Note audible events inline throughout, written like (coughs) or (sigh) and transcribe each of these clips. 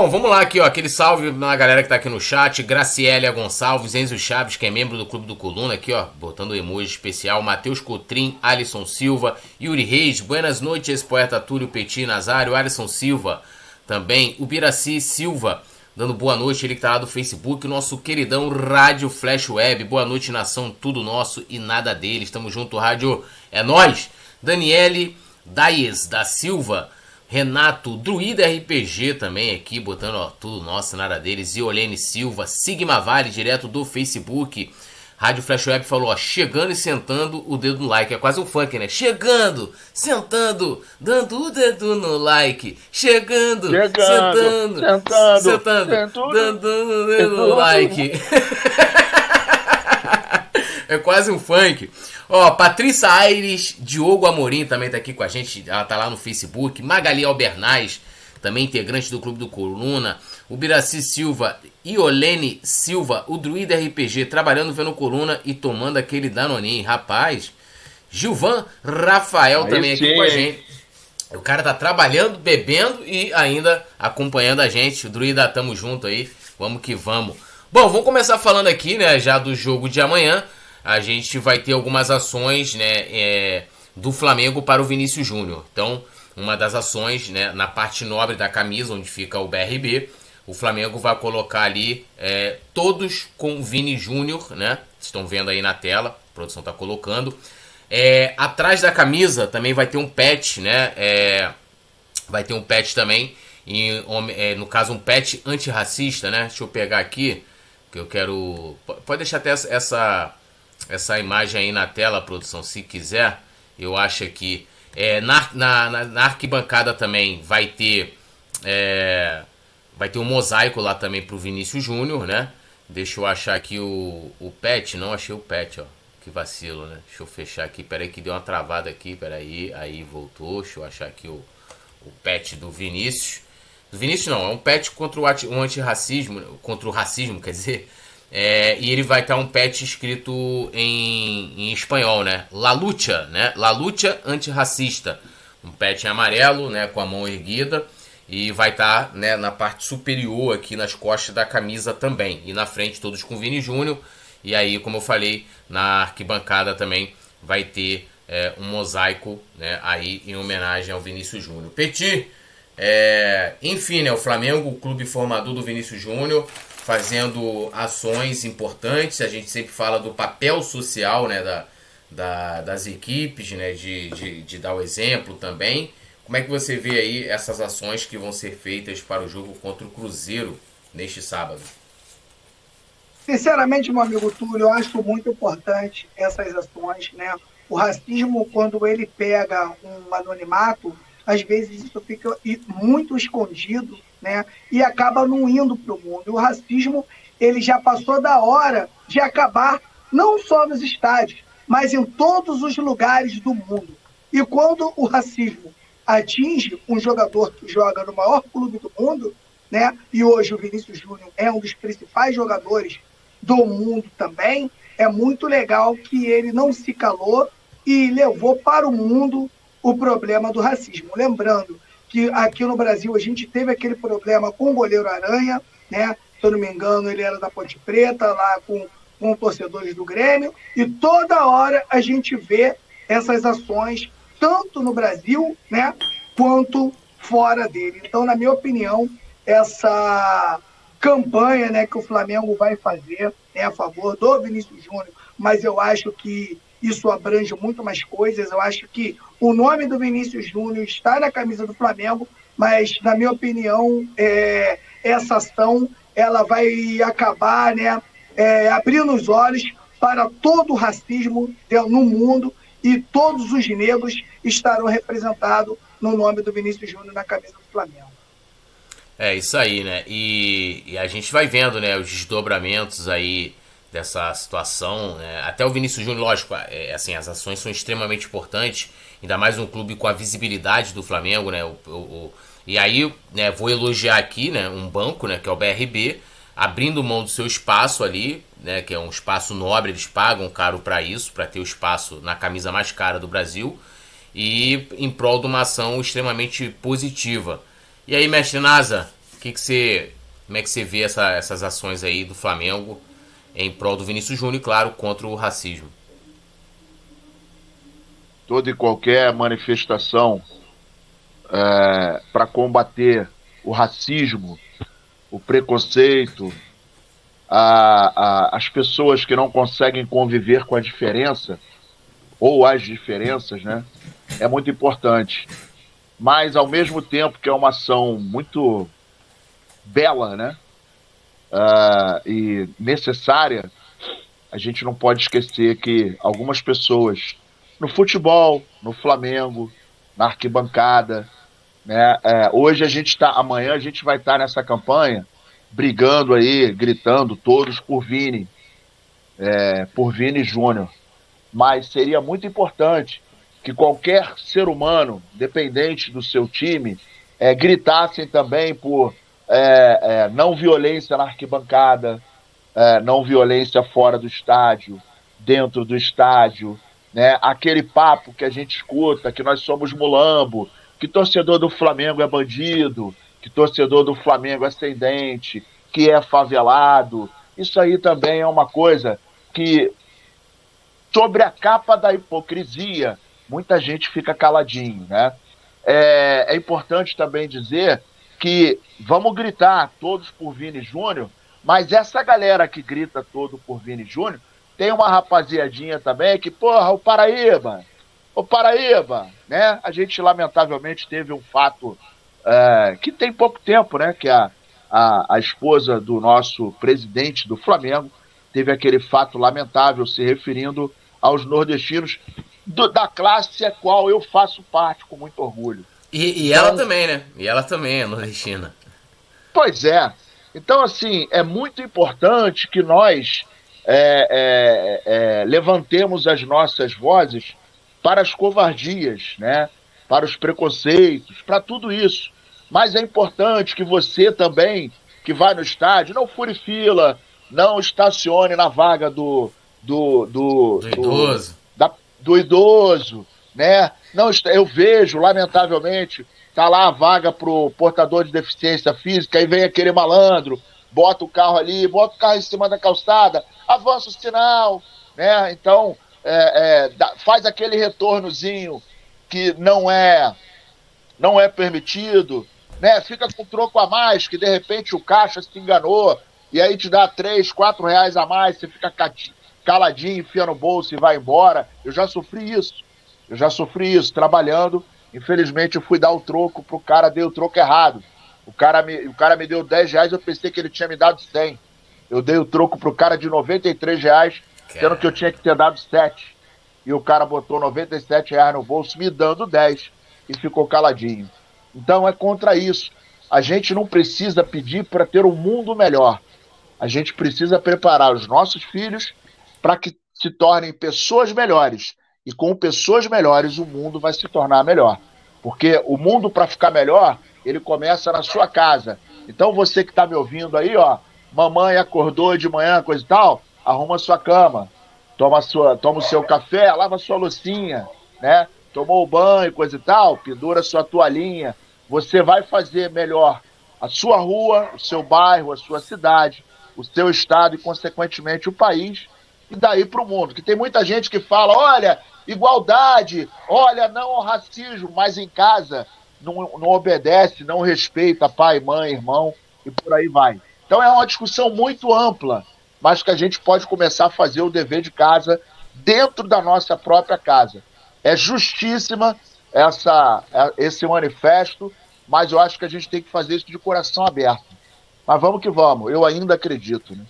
Bom, vamos lá aqui, ó. Aquele salve na galera que tá aqui no chat. Gracielia Gonçalves, Enzo Chaves, que é membro do Clube do Coluna, aqui, ó, botando emoji especial. Matheus Cotrim, Alisson Silva, Yuri Reis, buenas noites, poeta Túlio Petit Nazário, Alisson Silva, também o Biraci Silva, dando boa noite, ele que tá lá do Facebook, nosso queridão Rádio Flash Web. Boa noite, nação, tudo nosso e nada deles. Tamo junto, rádio. É nós. Daniele Daes da Silva. Renato, Druida RPG também aqui, botando ó, tudo nosso, nada deles. Iolene Silva, Sigma Vale, direto do Facebook. Rádio Flash Web falou, ó, chegando e sentando o dedo no like. É quase um funk, né? Chegando, sentando, dando o dedo no like. Chegando, chegando sentando, sentando, sentando, sentando dando o dedo no like. (laughs) é quase um funk. Ó, Patrícia Aires, Diogo Amorim também tá aqui com a gente, ela tá lá no Facebook. Magali Albernaz, também integrante do Clube do Coluna. O Biraci Silva, Iolene Silva, o Druida RPG, trabalhando vendo Coluna e tomando aquele Danoninho. Rapaz, Gilvan Rafael Aí também sim. aqui com a gente. O cara tá trabalhando, bebendo e ainda acompanhando a gente. O Druida, tamo junto aí. Vamos que vamos. Bom, vamos começar falando aqui, né, já do jogo de amanhã a gente vai ter algumas ações né, é, do Flamengo para o Vinícius Júnior. Então, uma das ações né, na parte nobre da camisa, onde fica o BRB, o Flamengo vai colocar ali é, todos com Vini Júnior, né? Estão vendo aí na tela, a produção está colocando. É, atrás da camisa também vai ter um pet, né? É, vai ter um pet também, em, é, no caso um pet antirracista, né? Deixa eu pegar aqui, que eu quero... Pode deixar até essa essa imagem aí na tela, produção, se quiser. Eu acho que é, na, na, na, arquibancada também vai ter é, vai ter um mosaico lá também pro Vinícius Júnior, né? Deixa eu achar aqui o, o pet, não achei o pet, ó. Que vacilo, né? Deixa eu fechar aqui, peraí que deu uma travada aqui, peraí, aí voltou, deixa eu achar aqui o, o pet do Vinícius. Do Vinícius não, é um pet contra o, um antirracismo, contra o racismo, quer dizer, é, e ele vai estar um patch escrito em, em espanhol, né? La lucha, né? La lucha antirracista. Um patch em amarelo, né? Com a mão erguida. E vai estar né, na parte superior aqui nas costas da camisa também. E na frente todos com Vini Júnior. E aí, como eu falei, na arquibancada também vai ter é, um mosaico né, aí em homenagem ao Vinícius Júnior. Petit, é, enfim, né, o Flamengo, o clube formador do Vinícius Júnior, fazendo ações importantes. A gente sempre fala do papel social né, da, da, das equipes, né, de, de, de, dar o exemplo também. Como é que você vê aí essas ações que vão ser feitas para o jogo contra o Cruzeiro neste sábado? Sinceramente, meu amigo Túlio, eu acho muito importante essas ações. Né? O racismo, quando ele pega um anonimato, às vezes isso fica muito escondido né? E acaba não indo para o mundo. O racismo ele já passou da hora de acabar não só nos estádios, mas em todos os lugares do mundo. E quando o racismo atinge um jogador que joga no maior clube do mundo, né? E hoje o Vinícius Júnior é um dos principais jogadores do mundo também. É muito legal que ele não se calou e levou para o mundo o problema do racismo. Lembrando que aqui no Brasil a gente teve aquele problema com o goleiro Aranha, né? Se eu não me engano, ele era da Ponte Preta, lá com, com torcedores do Grêmio, e toda hora a gente vê essas ações, tanto no Brasil, né, quanto fora dele. Então, na minha opinião, essa campanha né, que o Flamengo vai fazer é a favor do Vinícius Júnior, mas eu acho que isso abrange muito mais coisas. Eu acho que o nome do Vinícius Júnior está na camisa do Flamengo, mas, na minha opinião, é, essa ação ela vai acabar né, é, abrindo os olhos para todo o racismo no mundo e todos os negros estarão representados no nome do Vinícius Júnior na camisa do Flamengo. É isso aí, né? E, e, a gente vai vendo, né, os desdobramentos aí dessa situação. Né? Até o Vinícius Júnior, lógico, é, assim, as ações são extremamente importantes, ainda mais um clube com a visibilidade do Flamengo, né? O, o, o, e aí, né, vou elogiar aqui, né, um banco, né, que é o BRB, abrindo mão do seu espaço ali, né, que é um espaço nobre, eles pagam caro para isso, para ter o espaço na camisa mais cara do Brasil, e em prol de uma ação extremamente positiva. E aí, mestre Nasa, que, que você, como é que você vê essa, essas ações aí do Flamengo em prol do Vinícius Júnior, claro, contra o racismo? Toda e qualquer manifestação é, para combater o racismo, o preconceito, a, a, as pessoas que não conseguem conviver com a diferença ou as diferenças, né? É muito importante. Mas ao mesmo tempo que é uma ação muito bela, né? Uh, e necessária, a gente não pode esquecer que algumas pessoas no futebol, no Flamengo, na arquibancada, né? É, hoje a gente está, amanhã a gente vai estar tá nessa campanha brigando aí, gritando todos por Vini, é, por Vini Júnior. Mas seria muito importante que qualquer ser humano, dependente do seu time, é, gritassem também por é, é, não violência na arquibancada, é, não violência fora do estádio, dentro do estádio, né? Aquele papo que a gente escuta, que nós somos mulambo, que torcedor do Flamengo é bandido, que torcedor do Flamengo é ascendente, que é favelado. Isso aí também é uma coisa que, sobre a capa da hipocrisia, muita gente fica caladinho, né? É, é importante também dizer que vamos gritar todos por Vini Júnior, mas essa galera que grita todo por Vini Júnior tem uma rapaziadinha também que, porra, o Paraíba, o Paraíba, né? A gente lamentavelmente teve um fato é, que tem pouco tempo, né? Que a, a, a esposa do nosso presidente do Flamengo teve aquele fato lamentável se referindo aos nordestinos do, da classe a qual eu faço parte com muito orgulho. E, e então, ela também, né? E ela também é nordestina. Pois é. Então, assim, é muito importante que nós é, é, é, levantemos as nossas vozes para as covardias, né? para os preconceitos, para tudo isso. Mas é importante que você também, que vai no estádio, não fure fila, não estacione na vaga do. Do, do, do idoso. Do, da, do idoso, né? Não, eu vejo, lamentavelmente, tá lá a vaga pro portador de deficiência física, aí vem aquele malandro, bota o carro ali, bota o carro em cima da calçada, avança o sinal, né? Então, é, é, faz aquele retornozinho que não é não é permitido, né? Fica com troco a mais, que de repente o caixa se enganou, e aí te dá três, quatro reais a mais, você fica caladinho, enfia no bolso e vai embora. Eu já sofri isso. Eu já sofri isso trabalhando. Infelizmente, eu fui dar o troco pro cara, dei o troco errado. O cara me, o cara me deu 10 reais, eu pensei que ele tinha me dado 100. Eu dei o troco pro cara de 93 reais, sendo que eu tinha que ter dado 7. E o cara botou 97 reais no bolso, me dando 10. E ficou caladinho. Então é contra isso. A gente não precisa pedir para ter um mundo melhor. A gente precisa preparar os nossos filhos para que se tornem pessoas melhores e com pessoas melhores, o mundo vai se tornar melhor. Porque o mundo, para ficar melhor, ele começa na sua casa. Então você que está me ouvindo aí, ó, mamãe acordou de manhã, coisa e tal, arruma sua cama, toma, sua, toma o seu café, lava sua loucinha, né? Tomou o banho, coisa e tal, pendura sua toalhinha. Você vai fazer melhor a sua rua, o seu bairro, a sua cidade, o seu estado e, consequentemente, o país e daí para o mundo. Que tem muita gente que fala: olha, igualdade, olha, não ao racismo, mas em casa não, não obedece, não respeita pai, mãe, irmão e por aí vai. Então é uma discussão muito ampla, mas que a gente pode começar a fazer o dever de casa dentro da nossa própria casa. É justíssima essa, é, esse manifesto, mas eu acho que a gente tem que fazer isso de coração aberto. Mas vamos que vamos, eu ainda acredito. Né?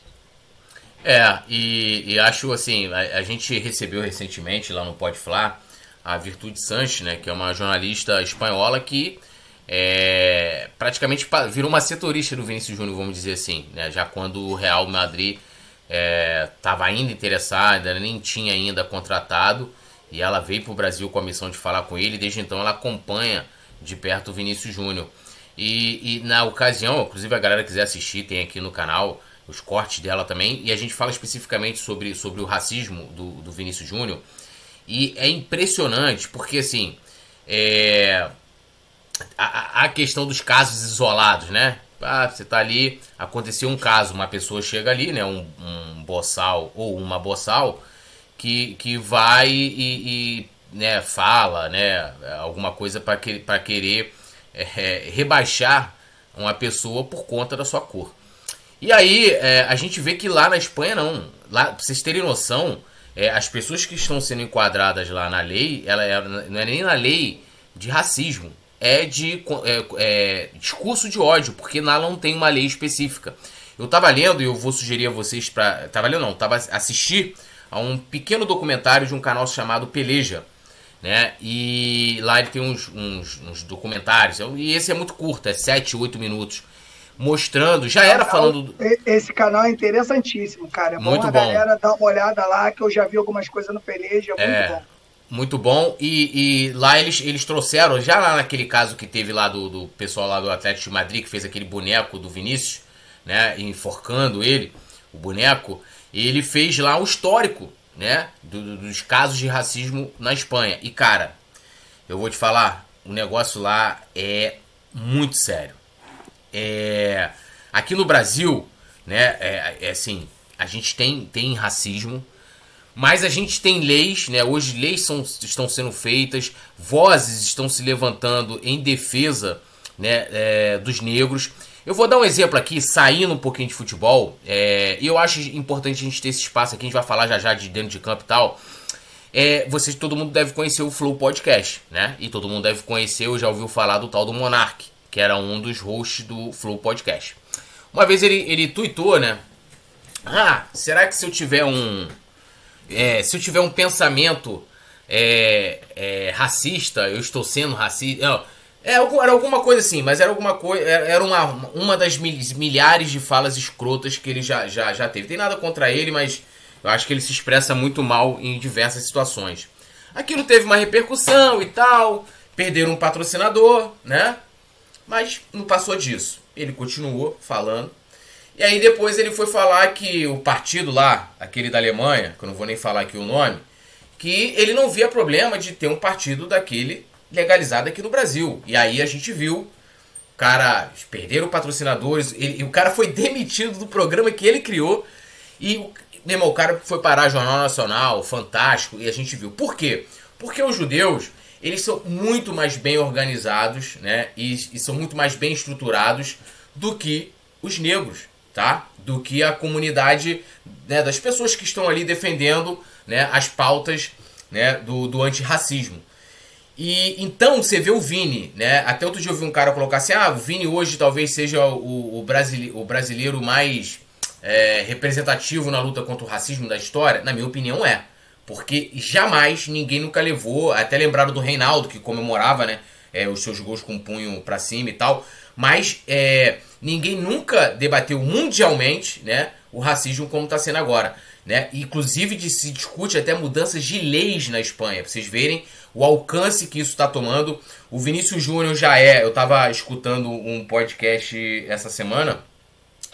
É, e, e acho assim, a, a, gente recebeu recentemente lá no Pode Falar a Virtude Sanches, né, que é uma jornalista espanhola que é, praticamente virou uma setorista do Vinícius Júnior, vamos dizer assim, né, já quando o Real Madrid estava é, ainda interessada, nem tinha ainda contratado, e ela veio para o Brasil com a missão de falar com ele, desde então ela acompanha de perto o Vinícius Júnior. E, e na ocasião, inclusive a galera quiser assistir, tem aqui no canal os cortes dela também, e a gente fala especificamente sobre, sobre o racismo do, do Vinícius Júnior. E é impressionante, porque assim, é, a, a, questão dos casos isolados, né? Ah, você tá ali, aconteceu um caso, uma pessoa chega ali, né? Um, um boçal ou uma boçal que, que vai e, e né, fala, né? Alguma coisa para que, querer é, rebaixar uma pessoa por conta da sua cor. E aí é, a gente vê que lá na Espanha não. Lá, pra vocês terem noção, é, as pessoas que estão sendo enquadradas lá na lei, ela é, não é nem na lei de racismo, é de é, é, discurso de ódio, porque lá não tem uma lei específica. Eu tava lendo e eu vou sugerir a vocês para, tava lendo não, tava assistir a um pequeno documentário de um canal chamado Peleja, né? E lá ele tem uns, uns, uns documentários, e esse é muito curto, é 7, 8 minutos mostrando, já era falando. Esse canal é interessantíssimo, cara. É muito bom a galera dar uma olhada lá, que eu já vi algumas coisas no Peleja, é, é muito bom. Muito bom. E, e, lá eles, eles trouxeram, já lá naquele caso que teve lá do, do pessoal lá do Atlético de Madrid, que fez aquele boneco do Vinícius, né? Enforcando ele, o boneco, ele fez lá o histórico, né? Do, dos casos de racismo na Espanha. E, cara, eu vou te falar, o negócio lá é muito sério. É, aqui no Brasil, né, é, é, assim, a gente tem, tem racismo, mas a gente tem leis, né? Hoje leis são, estão sendo feitas, vozes estão se levantando em defesa né, é, dos negros. Eu vou dar um exemplo aqui, saindo um pouquinho de futebol, é, e eu acho importante a gente ter esse espaço aqui, a gente vai falar já já de dentro de campo e tal. É, vocês, todo mundo deve conhecer o Flow Podcast, né? E todo mundo deve conhecer, ou já ouviu falar do tal do Monark que era um dos hosts do Flow Podcast. Uma vez ele, ele tweetou, né? Ah, será que se eu tiver um. É, se eu tiver um pensamento é, é, racista, eu estou sendo racista. Não, é, era alguma coisa assim, mas era alguma coisa. Era uma, uma das milhares de falas escrotas que ele já, já, já teve. Tem nada contra ele, mas eu acho que ele se expressa muito mal em diversas situações. Aquilo teve uma repercussão e tal. Perderam um patrocinador, né? Mas não passou disso. Ele continuou falando. E aí depois ele foi falar que o partido lá, aquele da Alemanha, que eu não vou nem falar aqui o nome, que ele não via problema de ter um partido daquele legalizado aqui no Brasil. E aí a gente viu cara perderam patrocinadores, ele, o cara foi (laughs) demitido do programa que ele criou e meu irmão, o cara foi parar Jornal Nacional, fantástico, e a gente viu. Por quê? Porque os judeus, eles são muito mais bem organizados, né? E, e, são muito mais bem estruturados do que os negros, tá? Do que a comunidade né, das pessoas que estão ali defendendo né, as pautas né, do, do antirracismo. E então você vê o Vini, né? Até outro dia eu vi um cara colocar assim: ah, o Vini hoje talvez seja o, o, brasile, o brasileiro mais é, representativo na luta contra o racismo da história. Na minha opinião, é. Porque jamais ninguém nunca levou. Até lembraram do Reinaldo, que comemorava né, é, os seus gols com o punho para cima e tal. Mas é, ninguém nunca debateu mundialmente né, o racismo como está sendo agora. Né? Inclusive de, se discute até mudanças de leis na Espanha, para vocês verem o alcance que isso está tomando. O Vinícius Júnior já é. Eu estava escutando um podcast essa semana,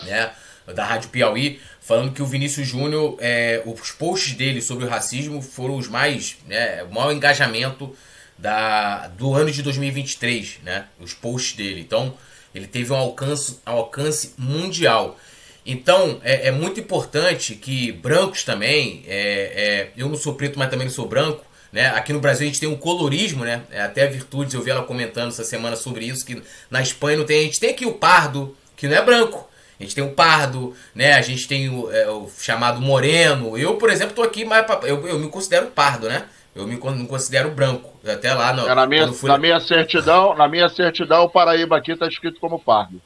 né? Da Rádio Piauí, falando que o Vinícius Júnior, é, os posts dele sobre o racismo foram os mais, né, o maior engajamento da, do ano de 2023, né, os posts dele. Então, ele teve um alcance, um alcance mundial. Então, é, é muito importante que brancos também, é, é, eu não sou preto, mas também não sou branco, né? Aqui no Brasil a gente tem um colorismo, né? É, até a Virtudes, eu vi ela comentando essa semana sobre isso, que na Espanha não tem. A gente tem aqui o pardo, que não é branco. A gente tem o pardo, né? A gente tem o, é, o chamado moreno. Eu, por exemplo, tô aqui, mas eu, eu me considero pardo, né? Eu me, me considero branco. Até lá no, é, na minha, fui... na minha certidão, na minha certidão, o Paraíba aqui tá escrito como pardo.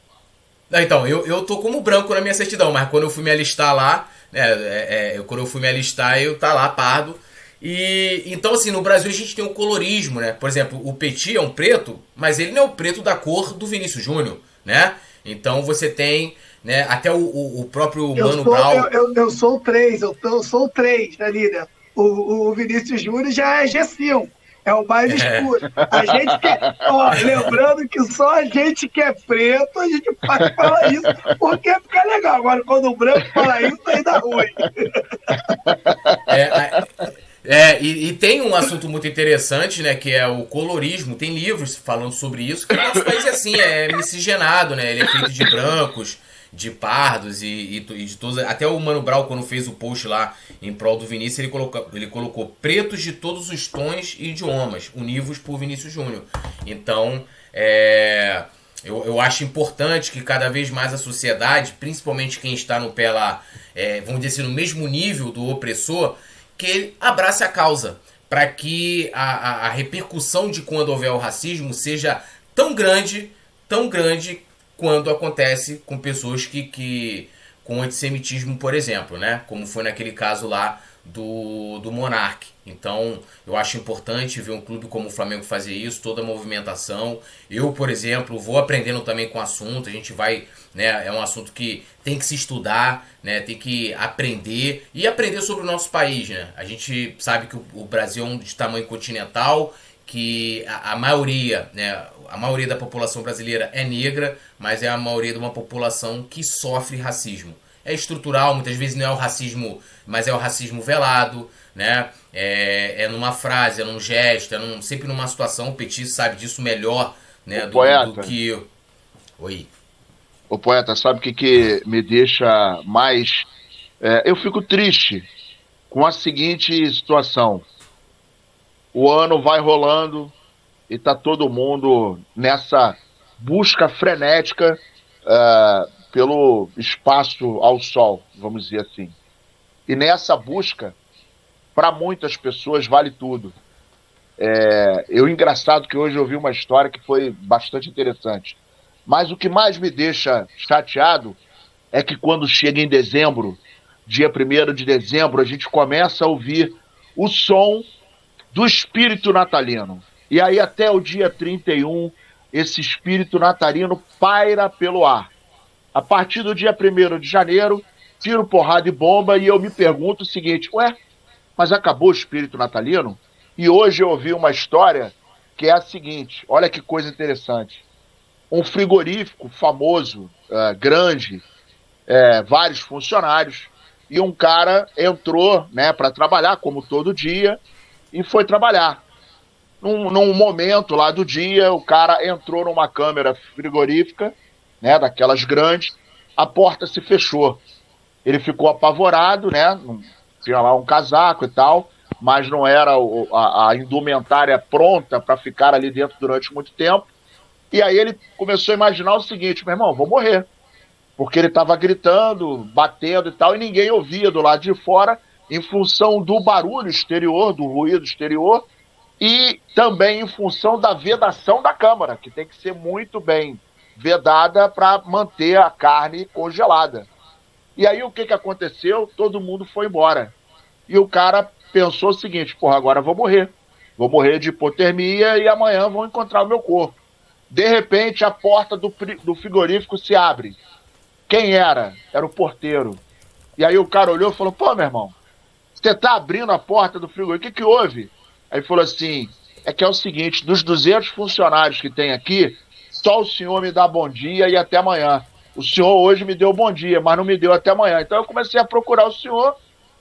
Então, eu, eu tô como branco na minha certidão, mas quando eu fui me alistar lá, né, é, é, quando eu fui me alistar, eu tá lá pardo. E então assim, no Brasil a gente tem o colorismo, né? Por exemplo, o Petit é um preto, mas ele não é o preto da cor do Vinícius Júnior, né? Então você tem né? Até o, o, o próprio eu Mano sou, Brown. Eu, eu, eu, sou três, eu, eu sou três, né, líder? O, o Vinícius Júnior já é G5. É o mais é. escuro. A gente quer. Ó, lembrando que só a gente que é preto, a gente pode falar isso, porque fica legal. Agora, quando o branco fala isso, aí dá ruim. É, É, e, e, tem um assunto muito interessante, né, que é o colorismo. Tem livros falando sobre isso, que o nosso país é assim, é miscigenado, né? Ele é feito de brancos, de pardos e, e, e, de todos. Até o Mano Brown, quando fez o post lá em prol do Vinícius, ele colocou, ele colocou pretos de todos os tons e idiomas, univos por Vinícius Júnior. Então, é, eu, eu acho importante que cada vez mais a sociedade, principalmente quem está no pé lá, é, vamos dizer assim, no mesmo nível do opressor, que ele abrace a causa, para que a, a, a repercussão de quando houver o racismo seja tão grande, tão grande quando acontece com pessoas que, que com antissemitismo, por exemplo, né? Como foi naquele caso lá do, do Monark. Então, eu acho importante ver um clube como o Flamengo fazer isso, toda a movimentação. Eu, por exemplo, vou aprendendo também com o assunto, a gente vai, né, é um assunto que tem que se estudar, né, tem que aprender e aprender sobre o nosso país, né? A gente sabe que o, Brasil é um de tamanho continental, que a, a maioria, né, a maioria da população brasileira é negra, mas é a maioria de uma população que sofre racismo é estrutural, muitas vezes não é o racismo, mas é o racismo velado, né? É, é numa frase, é num gesto, é num, sempre numa situação, o Petit sabe disso melhor, né? Do, poeta. do que. Oi. O poeta, sabe o que, que me deixa mais. É, eu fico triste com a seguinte situação. O ano vai rolando e tá todo mundo nessa busca frenética uh, pelo espaço ao sol, vamos dizer assim. E nessa busca, para muitas pessoas vale tudo. É, eu engraçado que hoje eu vi uma história que foi bastante interessante. Mas o que mais me deixa chateado é que quando chega em dezembro, dia 1 de dezembro, a gente começa a ouvir o som do espírito natalino. E aí até o dia 31, esse espírito natalino paira pelo ar. A partir do dia 1 de janeiro, tiro porrada e bomba e eu me pergunto o seguinte: ué, mas acabou o espírito natalino? E hoje eu ouvi uma história que é a seguinte: olha que coisa interessante. Um frigorífico famoso, uh, grande, é, vários funcionários, e um cara entrou né, para trabalhar, como todo dia, e foi trabalhar. Num, num momento lá do dia, o cara entrou numa câmera frigorífica né, daquelas grandes, a porta se fechou. Ele ficou apavorado, né? Tinha lá um casaco e tal, mas não era a, a indumentária pronta para ficar ali dentro durante muito tempo. E aí ele começou a imaginar o seguinte: meu irmão, vou morrer. Porque ele estava gritando, batendo e tal, e ninguém ouvia do lado de fora, em função do barulho exterior, do ruído exterior, e também em função da vedação da câmara, que tem que ser muito bem vedada para manter a carne congelada. E aí o que, que aconteceu? Todo mundo foi embora. E o cara pensou o seguinte: porra, agora vou morrer. Vou morrer de hipotermia e amanhã vou encontrar o meu corpo. De repente, a porta do, do frigorífico se abre. Quem era? Era o porteiro. E aí o cara olhou e falou: pô, meu irmão, você tá abrindo a porta do frigorífico, o que, que houve? Aí falou assim: é que é o seguinte, dos 200 funcionários que tem aqui, só o senhor me dá bom dia e até amanhã. O senhor hoje me deu bom dia, mas não me deu até amanhã. Então eu comecei a procurar o senhor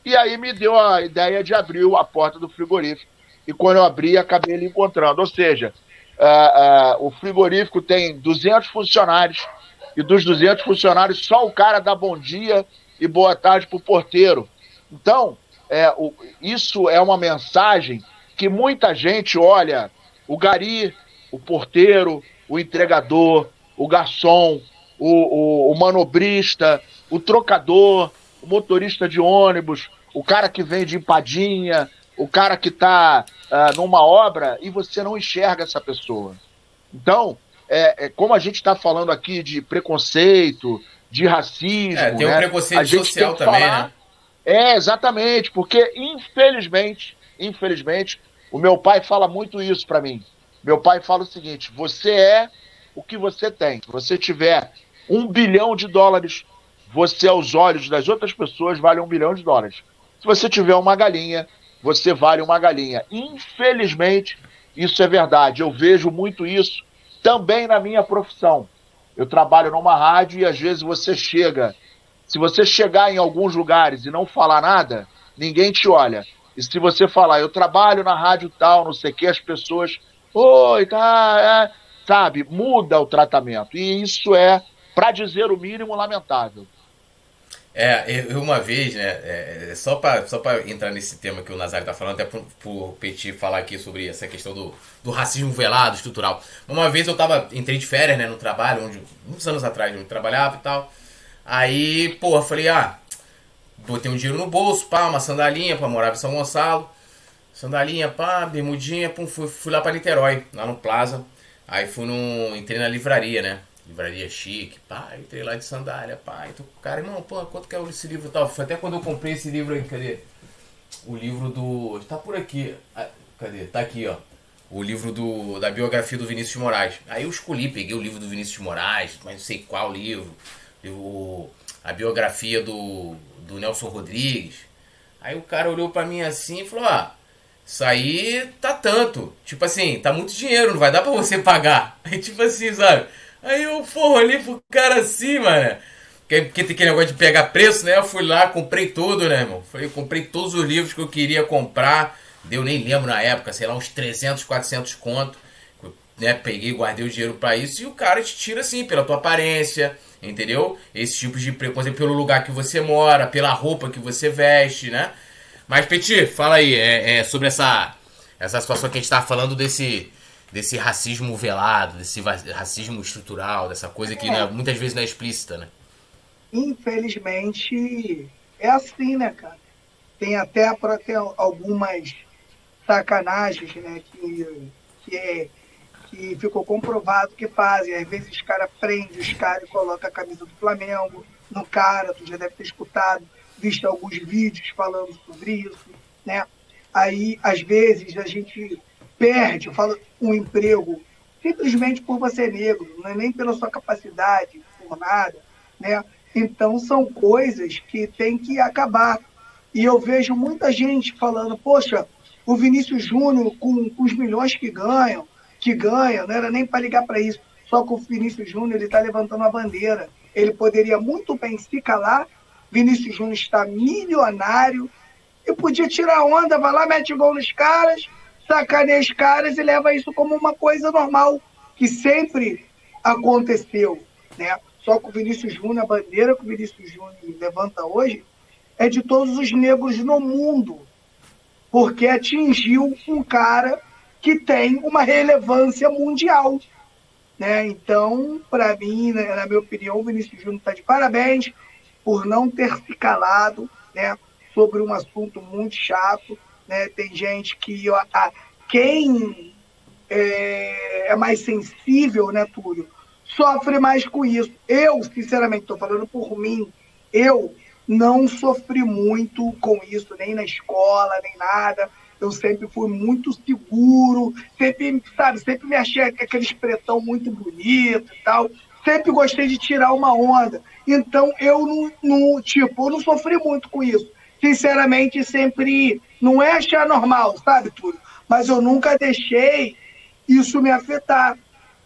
e aí me deu a ideia de abrir a porta do frigorífico. E quando eu abri, acabei ele encontrando. Ou seja, uh, uh, o frigorífico tem 200 funcionários e dos 200 funcionários só o cara dá bom dia e boa tarde para o porteiro. Então, é, o, isso é uma mensagem que muita gente olha o gari, o porteiro, o entregador, o garçom, o, o, o manobrista, o trocador, o motorista de ônibus, o cara que vende empadinha, o cara que está uh, ah, numa obra e você não enxerga essa pessoa. Então, é, é como a gente está falando aqui de preconceito, de racismo. É, tem um né? preconceito social também, falar... né? É, exatamente, porque infelizmente, infelizmente, o meu pai fala muito isso para mim. Meu pai fala o seguinte: você é o que você tem. Se você tiver um bilhão de dólares, você, aos olhos das outras pessoas, vale um bilhão de dólares. Se você tiver uma galinha, você vale uma galinha. Infelizmente, isso é verdade. Eu vejo muito isso também na minha profissão. Eu trabalho numa rádio e às vezes você chega. Se você chegar em alguns lugares e não falar nada, ninguém te olha. E se você falar, eu trabalho na rádio tal, não sei o que, as pessoas, oi, tá, é, sabe, muda o tratamento. E isso é, para dizer o mínimo, lamentável. É, eu uma vez, né, é, só para só entrar nesse tema que o Nazário tá falando, até por, por Petit falar aqui sobre essa questão do, do racismo velado, estrutural. Uma vez eu tava, entrei de férias, né, no trabalho, onde, uns anos atrás, onde eu trabalhava e tal. Aí, pô, falei, ah, botei um dinheiro no bolso, pá, uma sandalinha pra morar em São Gonçalo. Sandalinha, pá, bermudinha, pum, fui, fui lá pra Niterói, lá no Plaza. Aí fui no. entrei na livraria, né? Livraria chique, pá, entrei lá de sandália, pá. Então, cara, irmão, pô, quanto que é esse livro e tal? Foi até quando eu comprei esse livro aí, cadê? O livro do. Tá por aqui. Ah, cadê? Tá aqui, ó. O livro do, da biografia do Vinícius de Moraes. Aí eu escolhi, peguei o livro do Vinícius de Moraes, mas não sei qual livro. O, a biografia do, do Nelson Rodrigues. Aí o cara olhou para mim assim e falou: Ah, isso aí tá tanto. Tipo assim, tá muito dinheiro, não vai dar pra você (laughs) pagar. Aí tipo assim, sabe? Aí eu, porra, olhei pro cara assim, mano. Porque tem aquele negócio de pegar preço, né? Eu fui lá, comprei tudo, né, irmão? Falei, comprei todos os livros que eu queria comprar. Deu, nem lembro na época, sei lá, uns 300, 400 conto. Né? Peguei, guardei o dinheiro para isso. E o cara te tira assim, pela tua aparência, entendeu? Esse tipo de preconceito pelo lugar que você mora, pela roupa que você veste, né? Mas, Petit, fala aí é, é sobre essa, essa situação que a gente tá falando desse, desse racismo velado, desse racismo estrutural, dessa coisa que né, muitas vezes não é explícita, né? Infelizmente, é assim, né, cara? Tem até para ter algumas sacanagens, né, que, que é que ficou comprovado que fazem. Às vezes os caras prendem os caras e colocam a camisa do Flamengo no cara, tu já deve ter escutado, visto alguns vídeos falando sobre isso, né? Aí, às vezes, a gente perde, fala, um emprego simplesmente por você negro, não é nem pela sua capacidade, por nada, né? Então, são coisas que tem que acabar. E eu vejo muita gente falando, poxa, o Vinícius Júnior, com, com os milhões que ganham, que ganha, não era nem para ligar para isso. Só que o Vinícius Júnior ele está levantando a bandeira. Ele poderia muito bem se calar. Vinícius Júnior está milionário e podia tirar onda, vai lá, mete gol nos caras, sacaneia os caras e leva isso como uma coisa normal, que sempre aconteceu. Né? Só que o Vinícius Júnior, a bandeira que o Vinícius Júnior levanta hoje, é de todos os negros no mundo, porque atingiu um cara que tem uma relevância mundial. Né? Então, para mim, né, na minha opinião, o Vinícius Júnior está de parabéns por não ter se calado né, sobre um assunto muito chato. Né? Tem gente que. A, quem é, é, mais sensível, né, Túlio, sofre mais com isso. Eu, sinceramente, estou falando por mim, eu não sofri muito com isso, nem na escola, nem nada eu sempre fui muito seguro, sempre, sabe, sempre me achei aquele espretão muito bonito e tal. Sempre gostei de tirar uma onda. Então eu não, não, tipo, eu não sofri muito com isso. Sinceramente, sempre não é achar normal, sabe, tudo. Mas eu nunca deixei isso me afetar.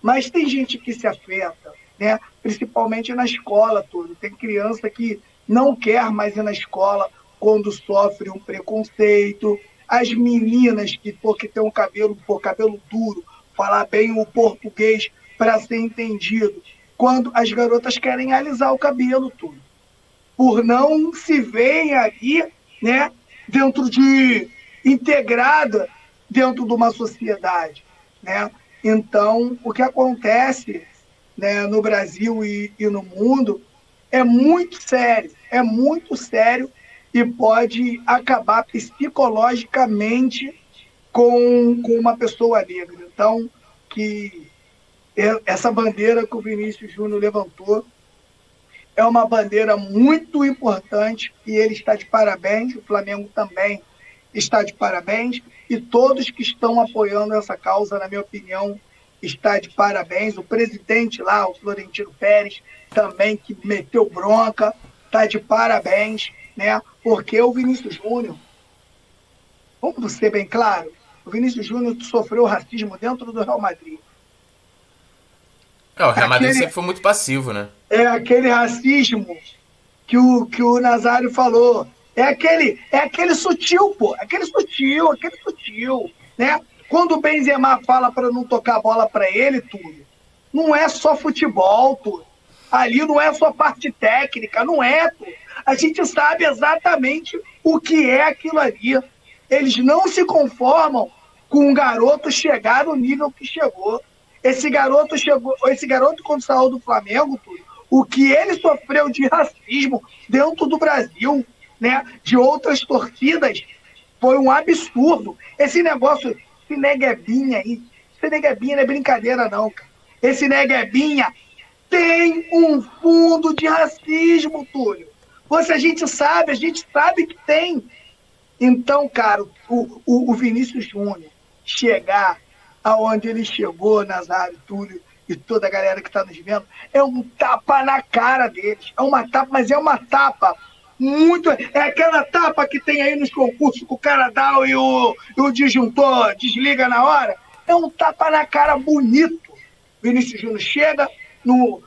Mas tem gente que se afeta, né? Principalmente na escola, tudo. Tem criança que não quer mais ir na escola quando sofre um preconceito, as meninas que, porque tem um cabelo, pô, cabelo duro, falar bem o português para ser entendido. Quando as garotas querem alisar o cabelo, tudo. Por não se verem ali, né, dentro de integrada dentro de uma sociedade, né? Então, o que acontece, né, no Brasil e, e no mundo é muito sério, é muito sério e pode acabar psicologicamente com, com uma pessoa negra. Então, que essa bandeira que o Vinícius Júnior levantou é uma bandeira muito importante e ele está de parabéns, o Flamengo também está de parabéns e todos que estão apoiando essa causa, na minha opinião, está de parabéns. O presidente lá, o Florentino Pérez, também que meteu bronca, está de parabéns né? Porque o Vinícius Júnior, vamos ser bem claro, o Vinícius Júnior sofreu racismo dentro do Real Madrid. É, o Real Madrid aquele, sempre foi muito passivo, né? É aquele racismo que o, que o Nazário falou. É aquele, é aquele sutil, pô. Aquele sutil, aquele sutil, né? Quando o Benzema fala para não tocar a bola para ele, tudo. Não é só futebol, tudo. Ali não é só parte técnica, não é, tudo. A gente sabe exatamente o que é aquilo ali. Eles não se conformam com um garoto chegar no nível que chegou. Esse garoto chegou, esse garoto quando saiu do Flamengo, o que ele sofreu de racismo dentro do Brasil, né, de outras torcidas, foi um absurdo. Esse negócio, esse neguebinha aí, esse neguebinha não é brincadeira não, cara. Esse neguebinha tem um fundo de racismo, Túlio. Você, a gente sabe, a gente sabe que tem. Então, cara, o, o, o Vinícius Júnior chegar aonde ele chegou, Nazário, Túlio e toda a galera que está nos vendo, é um tapa na cara deles. É uma tapa, mas é uma tapa muito. É aquela tapa que tem aí nos concursos que o cara e o, e o disjuntor desliga na hora. É um tapa na cara bonito. Vinícius Júnior chega no.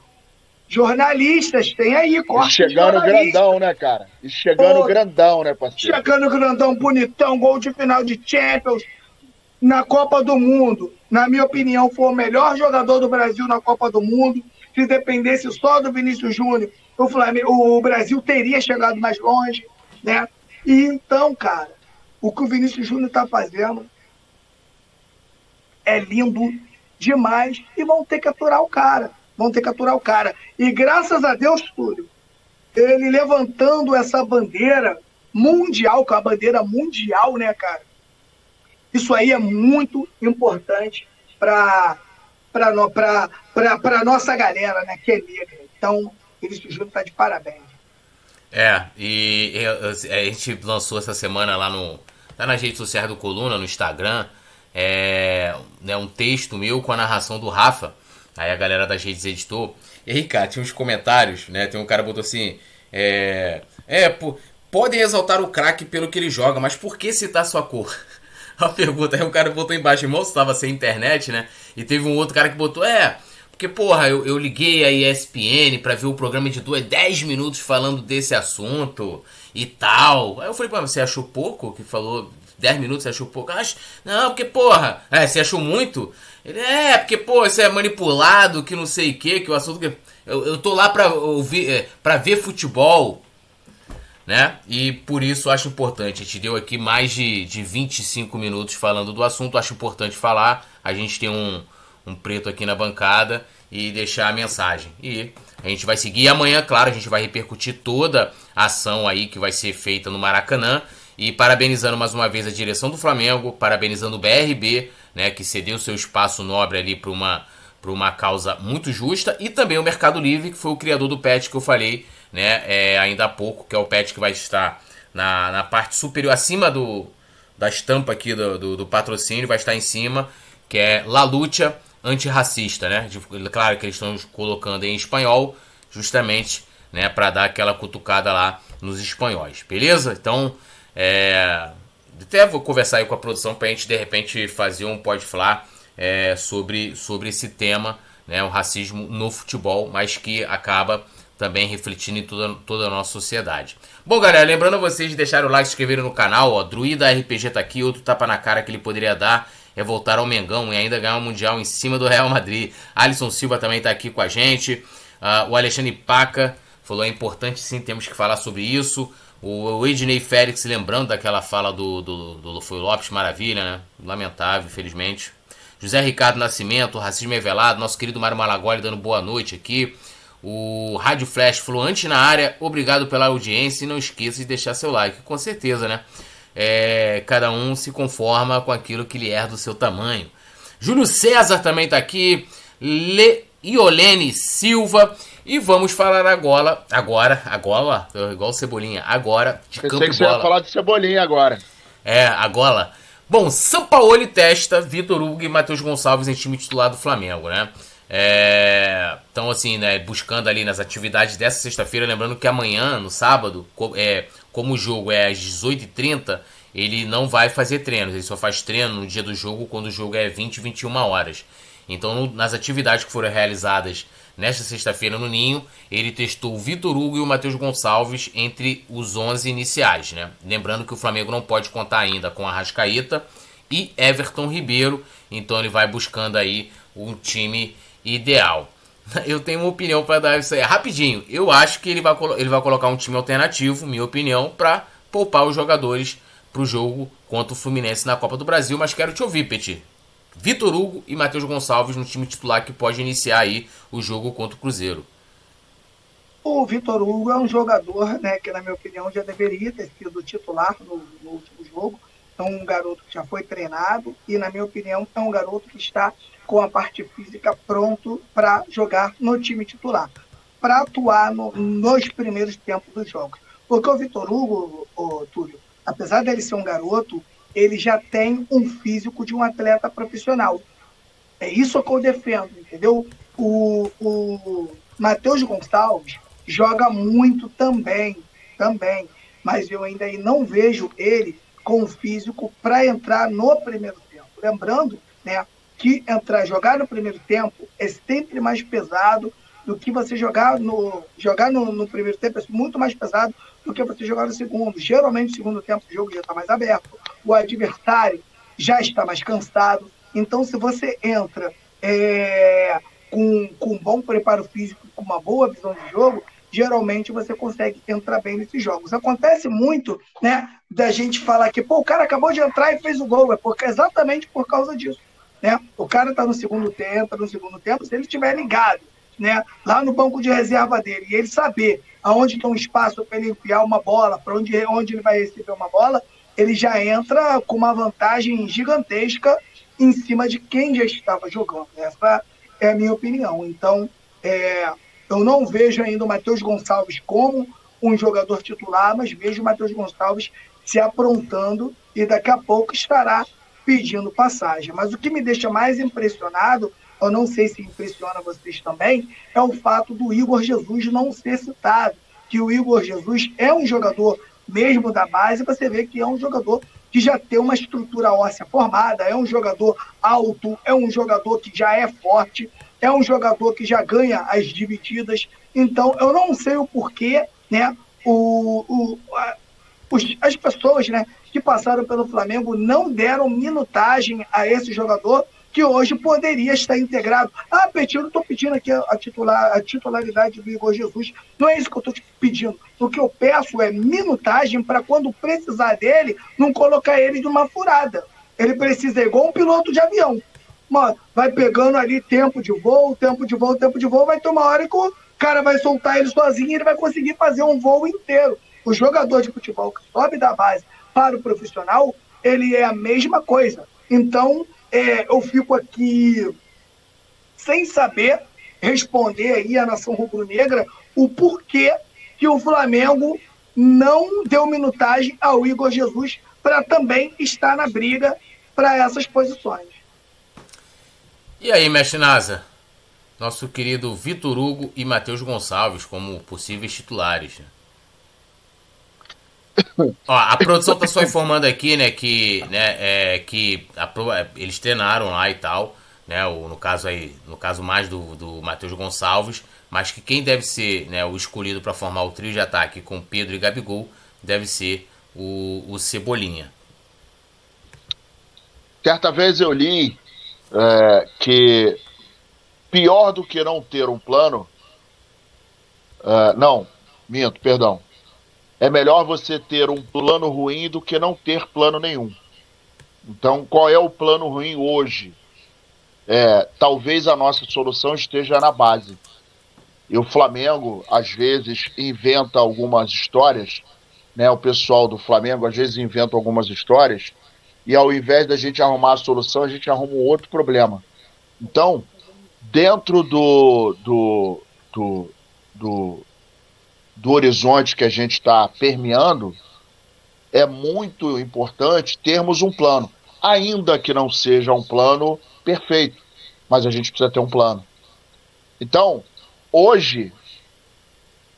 Jornalistas, tem aí, corte. Chegando grandão, né, cara? E chegando grandão, né, parceiro? Chegando grandão, bonitão, gol de final de Champions na Copa do Mundo, na minha opinião, foi o melhor jogador do Brasil na Copa do Mundo. Se dependesse só do Vinícius Júnior, o, Flamengo, o Brasil teria chegado mais longe, né? E então, cara, o que o Vinícius Júnior está fazendo é lindo demais e vão ter que aturar o cara. Vão ter que aturar o cara. E graças a Deus, Túlio, ele levantando essa bandeira mundial, com a bandeira mundial, né, cara? Isso aí é muito importante para a nossa galera, né, que é negra. Então, Vinícius Júnior está de parabéns. É, e, e, a gente lançou essa semana lá no. Tá nas redes sociais do Coluna, no Instagram, é, né, um texto meu com a narração do Rafa. Aí a galera das redes editou. E aí, cara, tinha uns comentários, né? Tem um cara botou assim. É. É, pô, podem exaltar o craque pelo que ele joga, mas por que citar sua cor? (laughs) a pergunta. Aí o cara botou embaixo, irmão, você tava sem internet, né? E teve um outro cara que botou, é. Porque, porra, eu, eu liguei a ESPN pra ver o programa de duas 10 minutos falando desse assunto e tal. Aí eu falei, pô, você achou pouco? Que falou 10 minutos, você achou pouco? Acho, não, porque, porra, é, você achou muito? Ele, é, porque, pô, você é manipulado, que não sei o que, que o assunto que. Eu, eu tô lá pra, ouvir, é, pra ver futebol né? E por isso acho importante. A gente deu aqui mais de, de 25 minutos falando do assunto, acho importante falar. A gente tem um, um preto aqui na bancada e deixar a mensagem. E a gente vai seguir. E amanhã, claro, a gente vai repercutir toda a ação aí que vai ser feita no Maracanã. E parabenizando mais uma vez a direção do Flamengo, parabenizando o BRB, né, que cedeu seu espaço nobre ali para uma, uma causa muito justa. E também o Mercado Livre, que foi o criador do PET que eu falei né? É, ainda há pouco, que é o pet que vai estar na, na parte superior, acima do, da estampa aqui do, do, do patrocínio, vai estar em cima, que é La Lucha Antirracista, né? De, claro que eles estão colocando em espanhol, justamente né, para dar aquela cutucada lá nos espanhóis, beleza? Então, é, até vou conversar aí com a produção para a gente de repente fazer um pode falar é, sobre, sobre esse tema, né, o racismo no futebol, mas que acaba também refletindo em toda, toda a nossa sociedade. Bom, galera, lembrando vocês de deixar o like, se inscreverem no canal, ó, Druida RPG tá aqui, outro tapa na cara que ele poderia dar é voltar ao Mengão e ainda ganhar o um Mundial em cima do Real Madrid. Alisson Silva também tá aqui com a gente, uh, o Alexandre Paca falou, é importante sim, temos que falar sobre isso. O Ednei Félix, lembrando daquela fala do, do, do, foi Lopes Maravilha, né? Lamentável, infelizmente. José Ricardo Nascimento, Racismo é Velado, nosso querido Mário Malagoli dando boa noite aqui. O Rádio Flash falou antes na área, obrigado pela audiência e não esqueça de deixar seu like. Com certeza, né? É, cada um se conforma com aquilo que lhe é do seu tamanho. Júlio César também está aqui. Le Iolene Silva. E vamos falar agora, agora, agora, igual Cebolinha, agora de Pensei campo que você bola. ia falar de Cebolinha agora. É, agora. Bom, São Paulo testa Vitor Hugo e Matheus Gonçalves em time titular do Flamengo, né? É, então, assim, né, buscando ali nas atividades dessa sexta-feira, lembrando que amanhã, no sábado, é, como o jogo é às 18h30, ele não vai fazer treinos, ele só faz treino no dia do jogo, quando o jogo é 20, 21 horas. Então, nas atividades que foram realizadas nesta sexta-feira no Ninho, ele testou o Vitor Hugo e o Matheus Gonçalves entre os 11 iniciais, né? Lembrando que o Flamengo não pode contar ainda com a Rascaeta e Everton Ribeiro, então ele vai buscando aí um time ideal. (laughs) Eu tenho uma opinião para dar isso aí. Rapidinho, eu acho que ele vai, ele vai colocar um time alternativo, minha opinião, para poupar os jogadores para o jogo contra o Fluminense na Copa do Brasil. Mas quero te ouvir, Petit. Vitor Hugo e Matheus Gonçalves no time titular que pode iniciar aí o jogo contra o Cruzeiro. O Vitor Hugo é um jogador né, que, na minha opinião, já deveria ter sido titular no, no último jogo. É um garoto que já foi treinado e, na minha opinião, é um garoto que está com a parte física pronto para jogar no time titular, para atuar no, nos primeiros tempos dos jogos. Porque o Vitor Hugo, o, Túlio, apesar dele ser um garoto, ele já tem um físico de um atleta profissional. É isso que eu defendo, entendeu? O, o Matheus Gonçalves joga muito também, também, mas eu ainda não vejo ele com físico para entrar no primeiro tempo. Lembrando, né, que entrar jogar no primeiro tempo é sempre mais pesado do que você jogar no jogar no, no primeiro tempo é muito mais pesado do que você jogar no segundo. Geralmente, no segundo tempo, o jogo já está mais aberto, o adversário já está mais cansado. Então, se você entra é, com, com um bom preparo físico, com uma boa visão de jogo, geralmente você consegue entrar bem nesses jogos. Acontece muito, né, da gente falar que, pô, o cara acabou de entrar e fez o gol, é porque exatamente por causa disso. Né? O cara está no segundo tempo, no segundo tempo, se ele estiver ligado, né, lá no banco de reserva dele, e ele saber aonde tem um espaço para ele enfiar uma bola, para onde, onde ele vai receber uma bola, ele já entra com uma vantagem gigantesca em cima de quem já estava jogando. Essa é a minha opinião. Então, é, eu não vejo ainda o Matheus Gonçalves como um jogador titular, mas vejo o Matheus Gonçalves se aprontando e daqui a pouco estará pedindo passagem. Mas o que me deixa mais impressionado, eu não sei se impressiona vocês também, é o fato do Igor Jesus não ser citado. Que o Igor Jesus é um jogador mesmo da base, você vê que é um jogador que já tem uma estrutura óssea formada, é um jogador alto, é um jogador que já é forte, é um jogador que já ganha as divididas. Então, eu não sei o porquê, né? O, o, a, os, as pessoas né, que passaram pelo Flamengo não deram minutagem a esse jogador que hoje poderia estar integrado. Ah, Petinho, não estou pedindo aqui a, titular, a titularidade do Igor Jesus. Não é isso que eu estou te pedindo. O que eu peço é minutagem para quando precisar dele, não colocar ele de uma furada. Ele precisa, igual um piloto de avião. Vai pegando ali tempo de voo, tempo de voo, tempo de voo, vai ter uma hora que o cara vai soltar ele sozinho e ele vai conseguir fazer um voo inteiro. O jogador de futebol que sobe da base para o profissional, ele é a mesma coisa. Então, é, eu fico aqui sem saber responder aí à nação rubro-negra o porquê que o Flamengo não deu minutagem ao Igor Jesus para também estar na briga para essas posições. E aí, mestre Nasa? Nosso querido Vitor Hugo e Matheus Gonçalves como possíveis titulares. Ó, a produção tá só informando aqui, né, que, né, é, que a, eles treinaram lá e tal, né, o, no caso aí, no caso mais do, do Matheus Gonçalves, mas que quem deve ser, né, o escolhido para formar o trio de ataque com Pedro e Gabigol deve ser o, o Cebolinha. Certa vez eu li é, que pior do que não ter um plano, é, não, minto, perdão, é melhor você ter um plano ruim do que não ter plano nenhum. Então, qual é o plano ruim hoje? É, talvez a nossa solução esteja na base. E o Flamengo, às vezes, inventa algumas histórias, né? O pessoal do Flamengo, às vezes, inventa algumas histórias, e ao invés da gente arrumar a solução, a gente arruma um outro problema. Então, dentro do, do, do, do do horizonte que a gente está permeando, é muito importante termos um plano, ainda que não seja um plano perfeito, mas a gente precisa ter um plano. Então, hoje,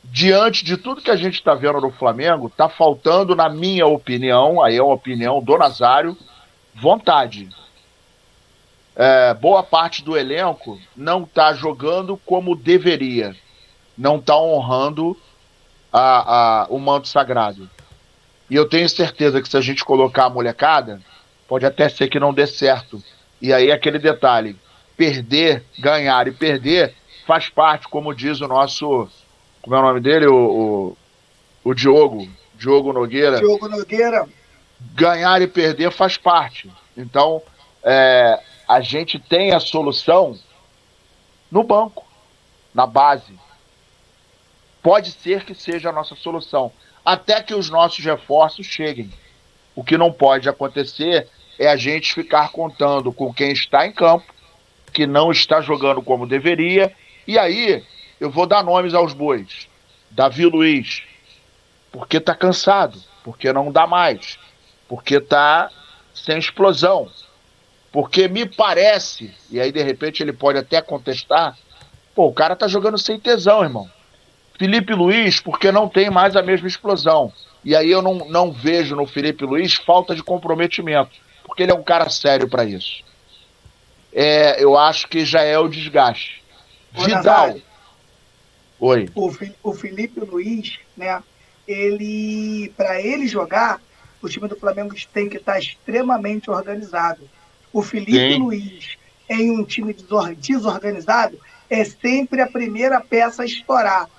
diante de tudo que a gente está vendo no Flamengo, está faltando, na minha opinião, aí é uma opinião do Nazário, vontade. é, boa parte do elenco não está jogando como deveria, não está honrando a, a, o manto sagrado. E eu tenho certeza que se a gente colocar a molecada, pode até ser que não dê certo. E aí aquele detalhe, perder, ganhar e perder faz parte, como diz o nosso, como é o nome dele, o, o, o Diogo, Diogo Nogueira. Diogo Nogueira. Ganhar e perder faz parte. Então, é, a gente tem a solução no banco, na base. Pode ser que seja a nossa solução, até que os nossos reforços cheguem. O que não pode acontecer é a gente ficar contando com quem está em campo, que não está jogando como deveria, e aí eu vou dar nomes aos bois. Davi Luiz, porque está cansado, porque não dá mais, porque está sem explosão, porque me parece, e aí de repente ele pode até contestar, pô, o cara tá jogando sem tesão, irmão. Felipe Luiz, porque não tem mais a mesma explosão. E aí eu não, não vejo no Felipe Luiz falta de comprometimento, porque ele é um cara sério para isso. É, eu acho que já é o desgaste. Ô, Vidal. Nazário, Oi. O, o Felipe Luiz, né? Ele, para ele jogar, o time do Flamengo tem que estar extremamente organizado. O Felipe Sim. Luiz, em um time desorganizado, é sempre a primeira peça a estourar.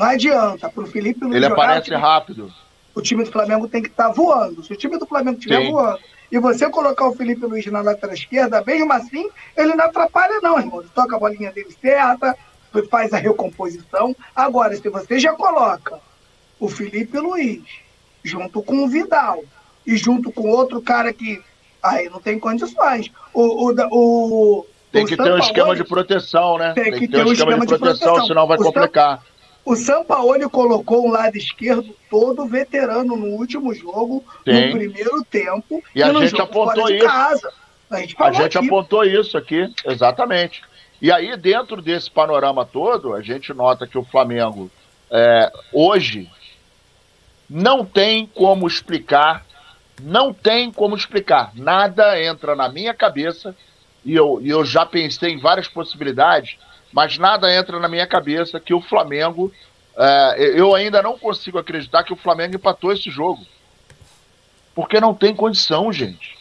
Não adianta. Para o Felipe Luiz. Ele jogar, aparece o time, rápido. O time do Flamengo tem que estar tá voando. Se o time do Flamengo estiver voando e você colocar o Felipe Luiz na lateral esquerda, mesmo assim, ele não atrapalha, não, irmão. Ele toca a bolinha dele certa, faz a recomposição. Agora, se você já coloca o Felipe Luiz junto com o Vidal e junto com outro cara que Aí não tem condições. O, o, o, tem que ter um esquema de proteção, né? Tem, que, ter um esquema, de, proteção, de proteção, senão vai o complicar. O Sampaoli colocou um lado esquerdo todo veterano no último jogo, Sim. no primeiro tempo. E, e a gente apontou isso. Casa. A gente, a gente apontou isso aqui, exatamente. E aí, dentro desse panorama todo, a gente nota que o Flamengo, é, hoje, não tem como explicar não tem como explicar. Nada entra na minha cabeça, e eu, e eu já pensei em várias possibilidades, mas nada entra na minha cabeça que o Flamengo. É, eu ainda não consigo acreditar que o Flamengo empatou esse jogo. Porque não tem condição, gente.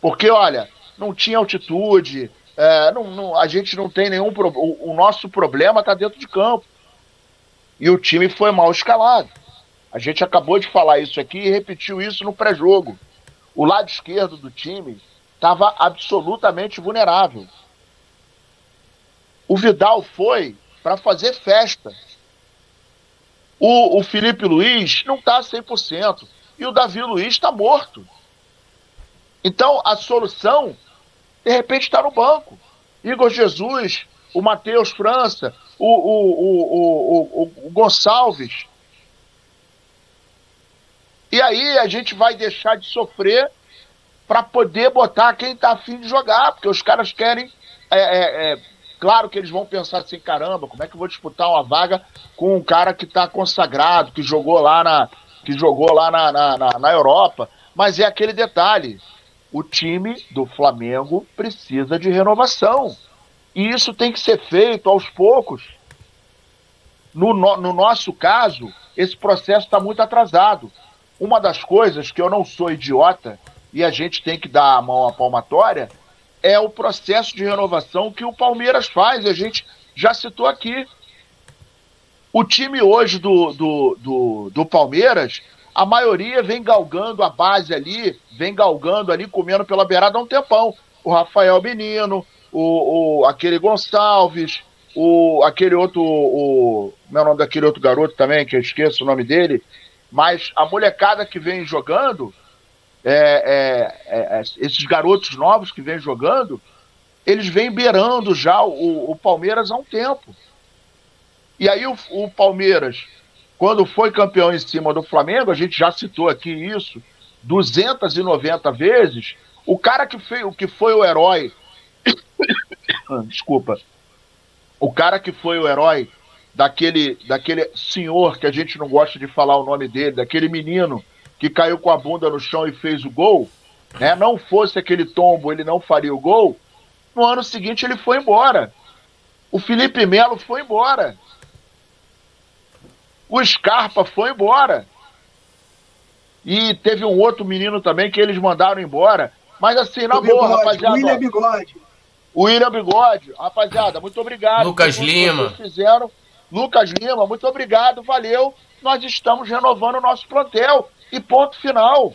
Porque, olha, não tinha altitude, é, não, não, a gente não tem nenhum. Pro, o, o nosso problema está dentro de campo. E o time foi mal escalado. A gente acabou de falar isso aqui e repetiu isso no pré-jogo. O lado esquerdo do time estava absolutamente vulnerável. O Vidal foi para fazer festa. O, o Felipe Luiz não está 100%. E o Davi Luiz está morto. Então a solução, de repente, está no banco. Igor Jesus, o Matheus França, o, o, o, o, Gonçalves e aí a gente vai deixar de sofrer para poder botar quem está afim de jogar, porque os caras querem. É, é, é, claro que eles vão pensar assim: caramba, como é que eu vou disputar uma vaga com um cara que está consagrado, que jogou lá na, que jogou lá na, na, na, na Europa? Mas é aquele detalhe: o time do Flamengo precisa de renovação. E isso tem que ser feito aos poucos. No, no, no nosso caso, esse processo está muito atrasado. Uma das coisas que eu não sou idiota e a gente tem que dar a mão à palmatória é o processo de renovação que o Palmeiras faz. A gente já citou aqui. O time hoje do, do, do, do Palmeiras, a maioria vem galgando a base ali, vem galgando ali, comendo pela beirada há um tempão. O Rafael Menino, o, o, aquele Gonçalves, o, aquele outro. O, como é nome daquele outro garoto também, que eu esqueço o nome dele, mas a molecada que vem jogando, é, é, é, esses garotos novos que vêm jogando, eles vêm beirando já o, o Palmeiras há um tempo. E aí o, o, Palmeiras, quando foi campeão em cima do Flamengo, a gente já citou aqui isso, 290 vezes, o cara que, fez, que foi o herói, (coughs) desculpa, o cara que foi o herói daquele, daquele senhor que a gente não gosta de falar o nome dele, daquele menino que caiu com a bunda no chão e fez o gol, né, não fosse aquele tombo, ele não faria o gol, no ano seguinte ele foi embora. O Felipe Melo foi embora. O Scarpa foi embora. E teve um outro menino também que eles mandaram embora. Mas assim, na o boa, bigode, rapaziada. William Bigode. O William Bigode, rapaziada, muito obrigado. Lucas Lima. Fizeram. Lucas Lima, muito obrigado, valeu. Nós estamos renovando o nosso plantel. E ponto final.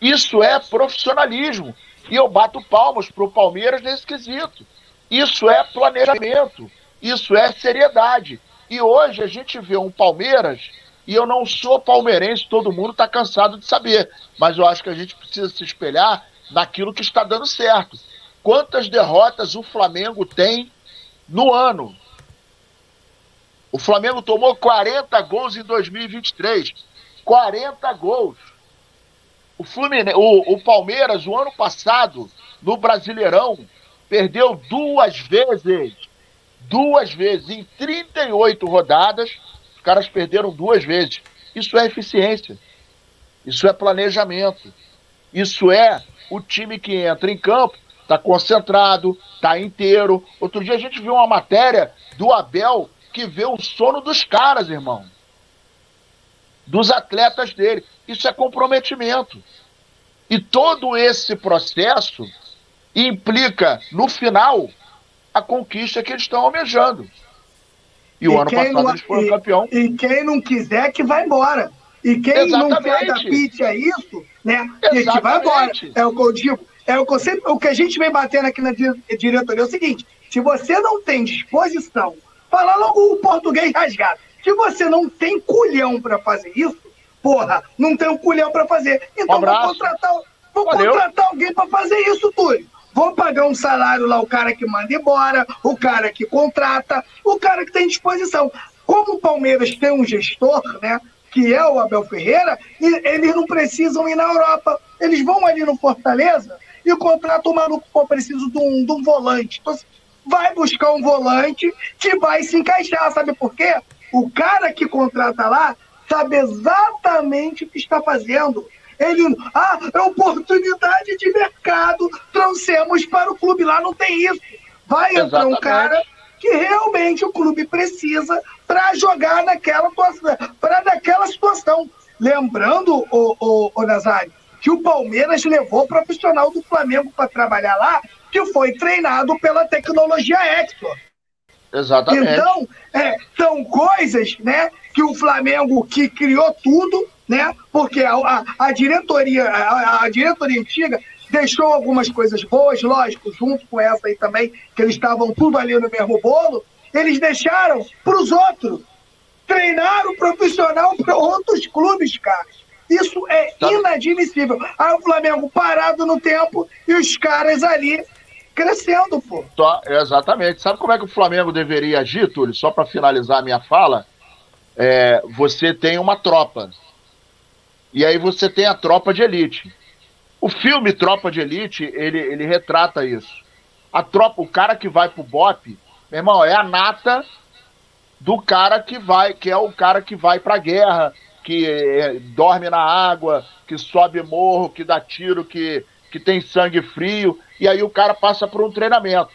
Isso é profissionalismo. E eu bato palmas para o Palmeiras nesse quesito. Isso é planejamento. Isso é seriedade. E hoje a gente vê um Palmeiras, e eu não sou palmeirense, todo mundo está cansado de saber, mas eu acho que a gente precisa se espelhar naquilo que está dando certo. Quantas derrotas o Flamengo tem no ano? O Flamengo tomou 40 gols em 2023. 40 gols. O, Fluminense, o, o Palmeiras, o ano passado, no Brasileirão, perdeu duas vezes duas vezes. Em 38 rodadas, os caras perderam duas vezes. Isso é eficiência. Isso é planejamento. Isso é o time que entra em campo, está concentrado, está inteiro. Outro dia a gente viu uma matéria do Abel que vê o sono dos caras, irmão. Dos atletas dele. Isso é comprometimento. E todo esse processo implica, no final, a conquista que eles estão almejando. E, e o ano passado não, eles foram e, campeão. E quem não quiser que vai embora. E quem Exatamente. não quer da pitch é isso, né? Que, que vai embora. É o que eu digo. É o que, sempre, o que a gente vem batendo aqui na diretoria é o seguinte: se você não tem disposição, falar logo o português rasgado, se você não tem culhão para fazer isso, porra, não tem um culhão para fazer. Então um vou contratar, vou contratar alguém para fazer isso, Túlio. Vou pagar um salário lá, o cara que manda embora, o cara que contrata, o cara que tem disposição. Como o Palmeiras tem um gestor, né? Que é o Abel Ferreira, e eles não precisam ir na Europa. Eles vão ali no Fortaleza e contratam o maluco, pô, preciso de um, de um volante. Então, vai buscar um volante que vai se encaixar, sabe por quê? O cara que contrata lá sabe exatamente o que está fazendo. Ele, ah, é oportunidade de mercado, trouxemos para o clube. Lá não tem isso. Vai Exatamente. entrar um cara que realmente o clube precisa para jogar naquela para naquela situação. Lembrando, o, o, o Nazário, que o Palmeiras levou o profissional do Flamengo para trabalhar lá, que foi treinado pela tecnologia Hector. Exatamente. Então, é, são coisas né, que o Flamengo que criou tudo né? Porque a, a, a diretoria, a, a, diretoria antiga deixou algumas coisas boas, lógico, junto com essa aí também, que eles estavam tudo ali no mesmo bolo, eles deixaram para os outros. Treinaram profissional para outros clubes, cara. Isso é tá. inadmissível. Aí o Flamengo parado no tempo e os caras ali crescendo, pô. Tá, exatamente. Sabe como é que o Flamengo deveria agir, Túlio? Só para finalizar a minha fala, é, você tem uma tropa. E aí você tem a tropa de elite. O filme Tropa de Elite, ele, ele retrata isso. A tropa, o cara que vai pro BOP, meu irmão, é a nata do cara que vai, que é o cara que vai pra guerra, que é, dorme na água, que sobe morro, que dá tiro, que, que tem sangue frio, e aí o cara passa por um treinamento.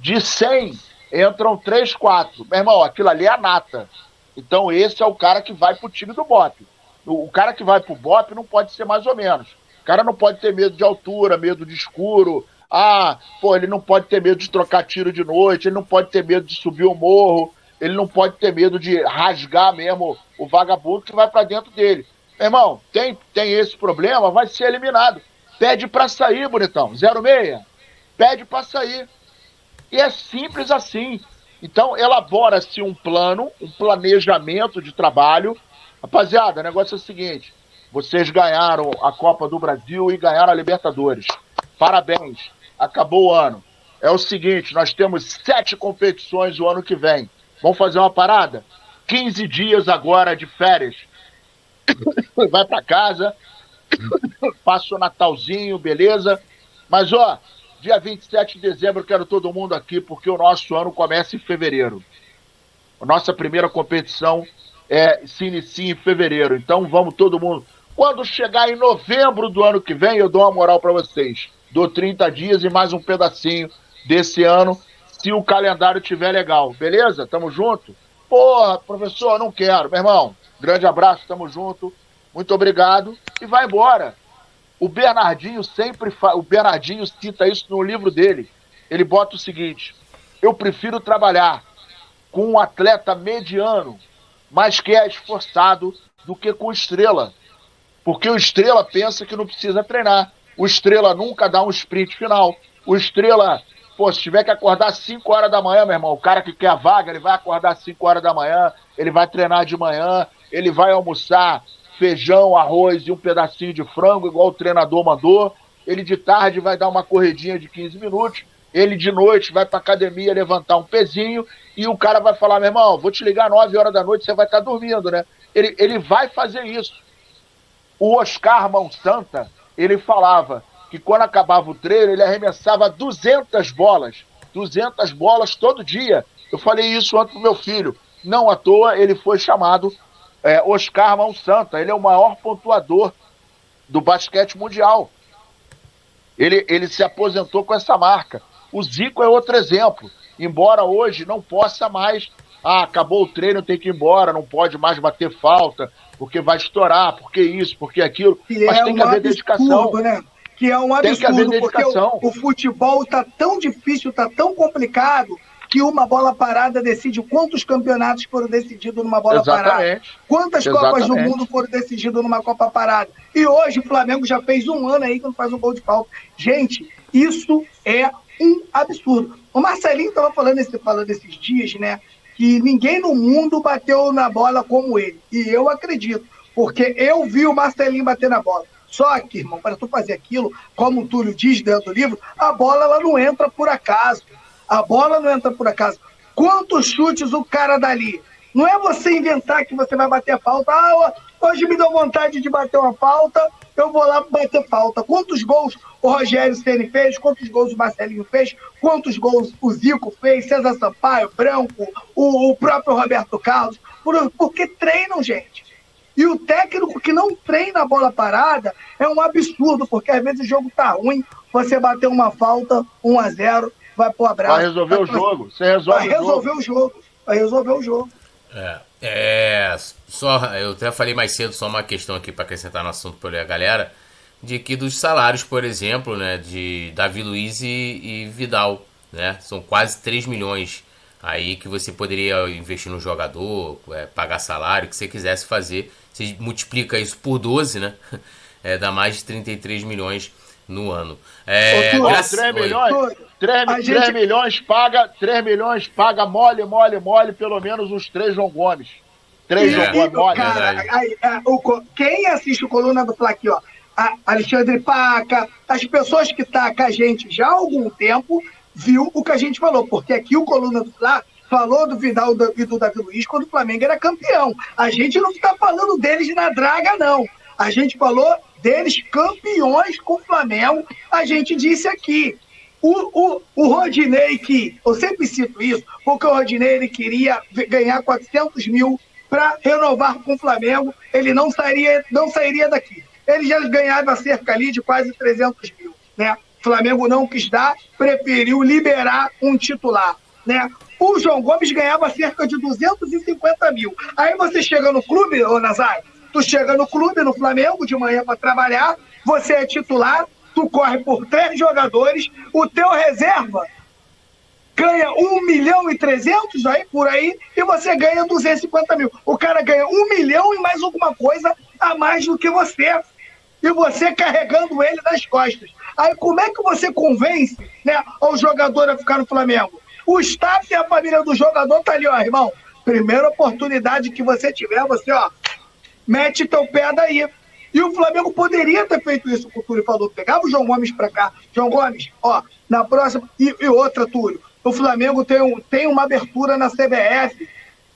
De 100, entram 3, 4. Meu irmão, aquilo ali é a nata. Então esse é o cara que vai pro time do BOP. O, cara que vai pro BOP não pode ser mais ou menos. O cara não pode ter medo de altura, medo de escuro. Ah, pô, ele não pode ter medo de trocar tiro de noite, ele não pode ter medo de subir o morro, ele não pode ter medo de rasgar mesmo o vagabundo que vai para dentro dele. Meu irmão, tem, tem esse problema, vai ser eliminado. Pede para sair, bonitão. 06. Pede para sair. E é simples assim. Então, elabora-se um plano, um planejamento de trabalho Rapaziada, o negócio é o seguinte: vocês ganharam a Copa do Brasil e ganharam a Libertadores. Parabéns, acabou o ano. É o seguinte: nós temos sete competições o ano que vem. Vamos fazer uma parada? 15 dias agora de férias. (coughs) Vai para casa, (laughs) passa o Natalzinho, beleza? Mas ó, dia 27 de dezembro quero todo mundo aqui porque o nosso ano começa em fevereiro. A nossa primeira competição é, se inicia em fevereiro. Então vamos todo mundo Quando chegar em novembro do ano que vem, eu dou uma moral para vocês. Dou 30 dias e mais um pedacinho desse ano, se o calendário tiver legal. Beleza? Tamo junto? Porra, professor, não quero. Meu irmão, grande abraço, tamo junto. Muito obrigado. E vai embora. O Bernardinho sempre fa... o Bernardinho cita isso no livro dele. Ele bota o seguinte: eu prefiro trabalhar com um atleta mediano, mas que é esforçado, do que com estrela. Porque o estrela pensa que não precisa treinar. O estrela nunca dá um sprint final. O estrela, pô, se tiver que acordar às 5 horas da manhã, meu irmão, o cara que quer a vaga, ele vai acordar às 5 horas da manhã, ele vai treinar de manhã, ele vai almoçar feijão, arroz e um pedacinho de frango, igual o treinador mandou. Ele de tarde vai dar uma corredinha de 15 minutos. Ele de noite vai para academia levantar um pezinho e o cara vai falar: meu irmão, vou te ligar 9 horas da noite, você vai estar tá dormindo, né? Ele, ele vai fazer isso. O Oscar Mão Santa, ele falava que quando acabava o treino, ele arremessava 200 bolas. 200 bolas todo dia. Eu falei isso ontem pro meu filho. Não à toa ele foi chamado é, Oscar Mão Santa. Ele é o maior pontuador do basquete mundial. Ele, ele se aposentou com essa marca. O Zico é outro exemplo. Embora hoje não possa mais. Ah, acabou o treino, tem que ir embora, não pode mais bater falta, porque vai estourar, porque isso, porque aquilo. Que Mas é tem um que haver dedicação. Né? Que é um absurdo, porque o, o futebol está tão difícil, está tão complicado, que uma bola parada decide quantos campeonatos foram decididos numa bola Exatamente. parada. Quantas Exatamente. Copas do Mundo foram decididas numa Copa parada. E hoje o Flamengo já fez um ano aí que não faz um gol de falta. Gente, isso é um absurdo. O Marcelinho estava falando, esse, falando esses dias, né? Que ninguém no mundo bateu na bola como ele. E eu acredito, porque eu vi o Marcelinho bater na bola. Só que, irmão, para tu fazer aquilo, como o Túlio diz dentro do livro, a bola ela não entra por acaso. A bola não entra por acaso. Quantos chutes o cara dali? Não é você inventar que você vai bater falta. Ah, hoje me deu vontade de bater uma falta, eu vou lá bater falta. Quantos gols o Rogério Ceni fez? Quantos gols o Marcelinho fez? Quantos gols o Zico fez? César Sampaio, Branco, o, o próprio Roberto Carlos? Por, porque treinam, gente. E o técnico que não treina a bola parada é um absurdo, porque às vezes o jogo tá ruim, você bater uma falta, 1 a 0 vai pro abraço. Vai resolver vai, o jogo. Você resolve vai resolver o jogo. o jogo. Vai resolver o jogo. É, é, só, eu até falei mais cedo, só uma questão aqui para acrescentar no assunto para a galera, de que dos salários, por exemplo, né, de Davi Luiz e, e, Vidal, né, são quase 3 milhões aí que você poderia investir no jogador, é, pagar salário, que você quisesse fazer, você multiplica isso por 12, né, (laughs) é, dá mais de 33 milhões no ano. É, Ô, 3 milhões, 3, 3 gente... milhões paga, 3 milhões paga mole, mole, mole, pelo menos uns 3 João Gomes. 3 João Gomes, mole. Cara, aí, é, o, quem assiste o Coluna do Fla aqui, ó, a Alexandre Paca, as pessoas que estão tá com a gente já há algum tempo, viu o que a gente falou, porque aqui o Coluna do Fla falou do Vidal e do Davi Luiz quando o Flamengo era campeão. A gente não está falando deles na draga, não. A gente falou deles campeões com o Flamengo. A gente disse aqui. O, o, o Rodinei, que eu sempre cito isso, porque o Rodinei ele queria ganhar 400 mil para renovar com o Flamengo, ele não sairia, não sairia daqui. Ele já ganhava cerca ali de quase 300 mil. Né? O Flamengo não quis dar, preferiu liberar um titular. Né? O João Gomes ganhava cerca de 250 mil. Aí você chega no clube, ô Nazário, tu chega no clube, no Flamengo, de manhã para trabalhar, você é titular, tu corre por três jogadores, o teu reserva ganha 1 milhão e 300 aí, por aí, e você ganha 250 mil. O cara ganha 1 milhão e mais alguma coisa a mais do que você. E você carregando ele nas costas. Aí como é que você convence né, o jogador a ficar no Flamengo? O staff e a família do jogador tá ali, ó, irmão. Primeira oportunidade que você tiver, você, ó, mete teu pé daí. E o Flamengo poderia ter feito isso o Túlio falou. Pegava o João Gomes para cá. João Gomes, ó, na próxima. E, e, outra, Túlio. O Flamengo tem, um, tem uma abertura na CBF.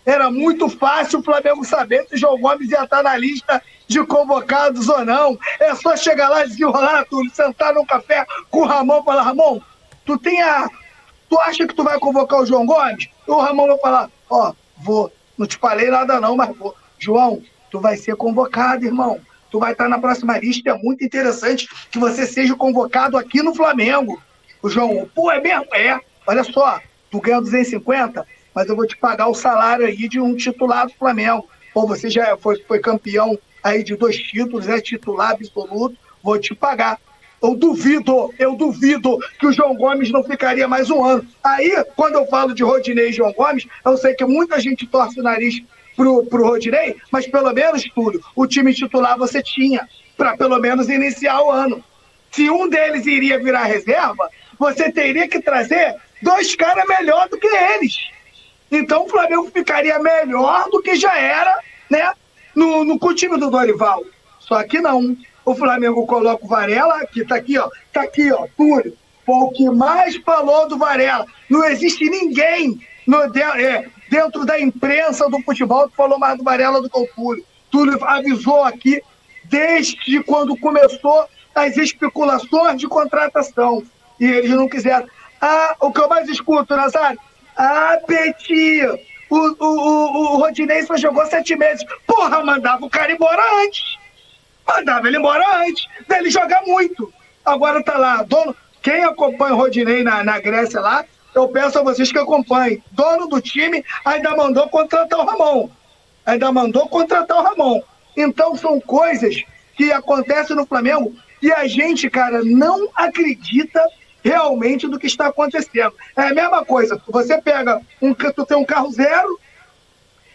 Era muito fácil o Flamengo saber se o João Gomes ia estar na lista de convocados ou não. É só chegar lá, desenrolar, Túlio, sentar num café com o Ramon e falar: Ramon, tu tem a. Tu acha que tu vai convocar o João Gomes? E o Ramon vai falar: Ó, vou. Não te falei nada não, mas vou. João, tu vai ser convocado, irmão. tu vai estar na próxima lista, é muito interessante que você seja convocado aqui no Flamengo. O João, pô, é mesmo? É. Olha só, tu ganha 250, mas eu vou te pagar o salário aí de um titular do Flamengo. Ou você já foi, foi campeão aí de dois títulos, é titular absoluto, vou te pagar. Eu duvido, eu duvido que o João Gomes não ficaria mais um ano. Aí, quando eu falo de Rodinei e João Gomes, eu sei que muita gente torce o nariz pro, pro Rodinei, mas pelo menos, Túlio, o time titular você tinha, para pelo menos iniciar o ano. Se um deles iria virar reserva, você teria que trazer dois caras melhor do que eles. Então o Flamengo ficaria melhor do que já era, né? No, no com o time do Dorival. Só que não. O Flamengo coloca o Varela, que tá aqui, ó. Tá aqui, ó, Túlio. Foi o que mais falou do Varela. Não existe ninguém no, é, dentro da imprensa do futebol que falou mais do Varela do que o Túlio. Túlio avisou aqui desde quando começou as especulações de contratação. E eles não quiseram. Ah, o que eu mais escuto, Nazário? Ah, Peti, o, o, o, o Rodinei só jogou sete meses. Porra, mandava o cara embora antes. Mandava ele embora antes dele jogar muito. Agora tá lá, dono. Quem acompanha o Rodinei na, na Grécia lá, eu peço a vocês que acompanhem. Dono do time ainda mandou contratar o Ramon. Ainda mandou contratar o Ramon. Então são coisas que acontecem no Flamengo e a gente, cara, não acredita realmente do que está acontecendo. É a mesma coisa. Você pega um, tu tem um carro zero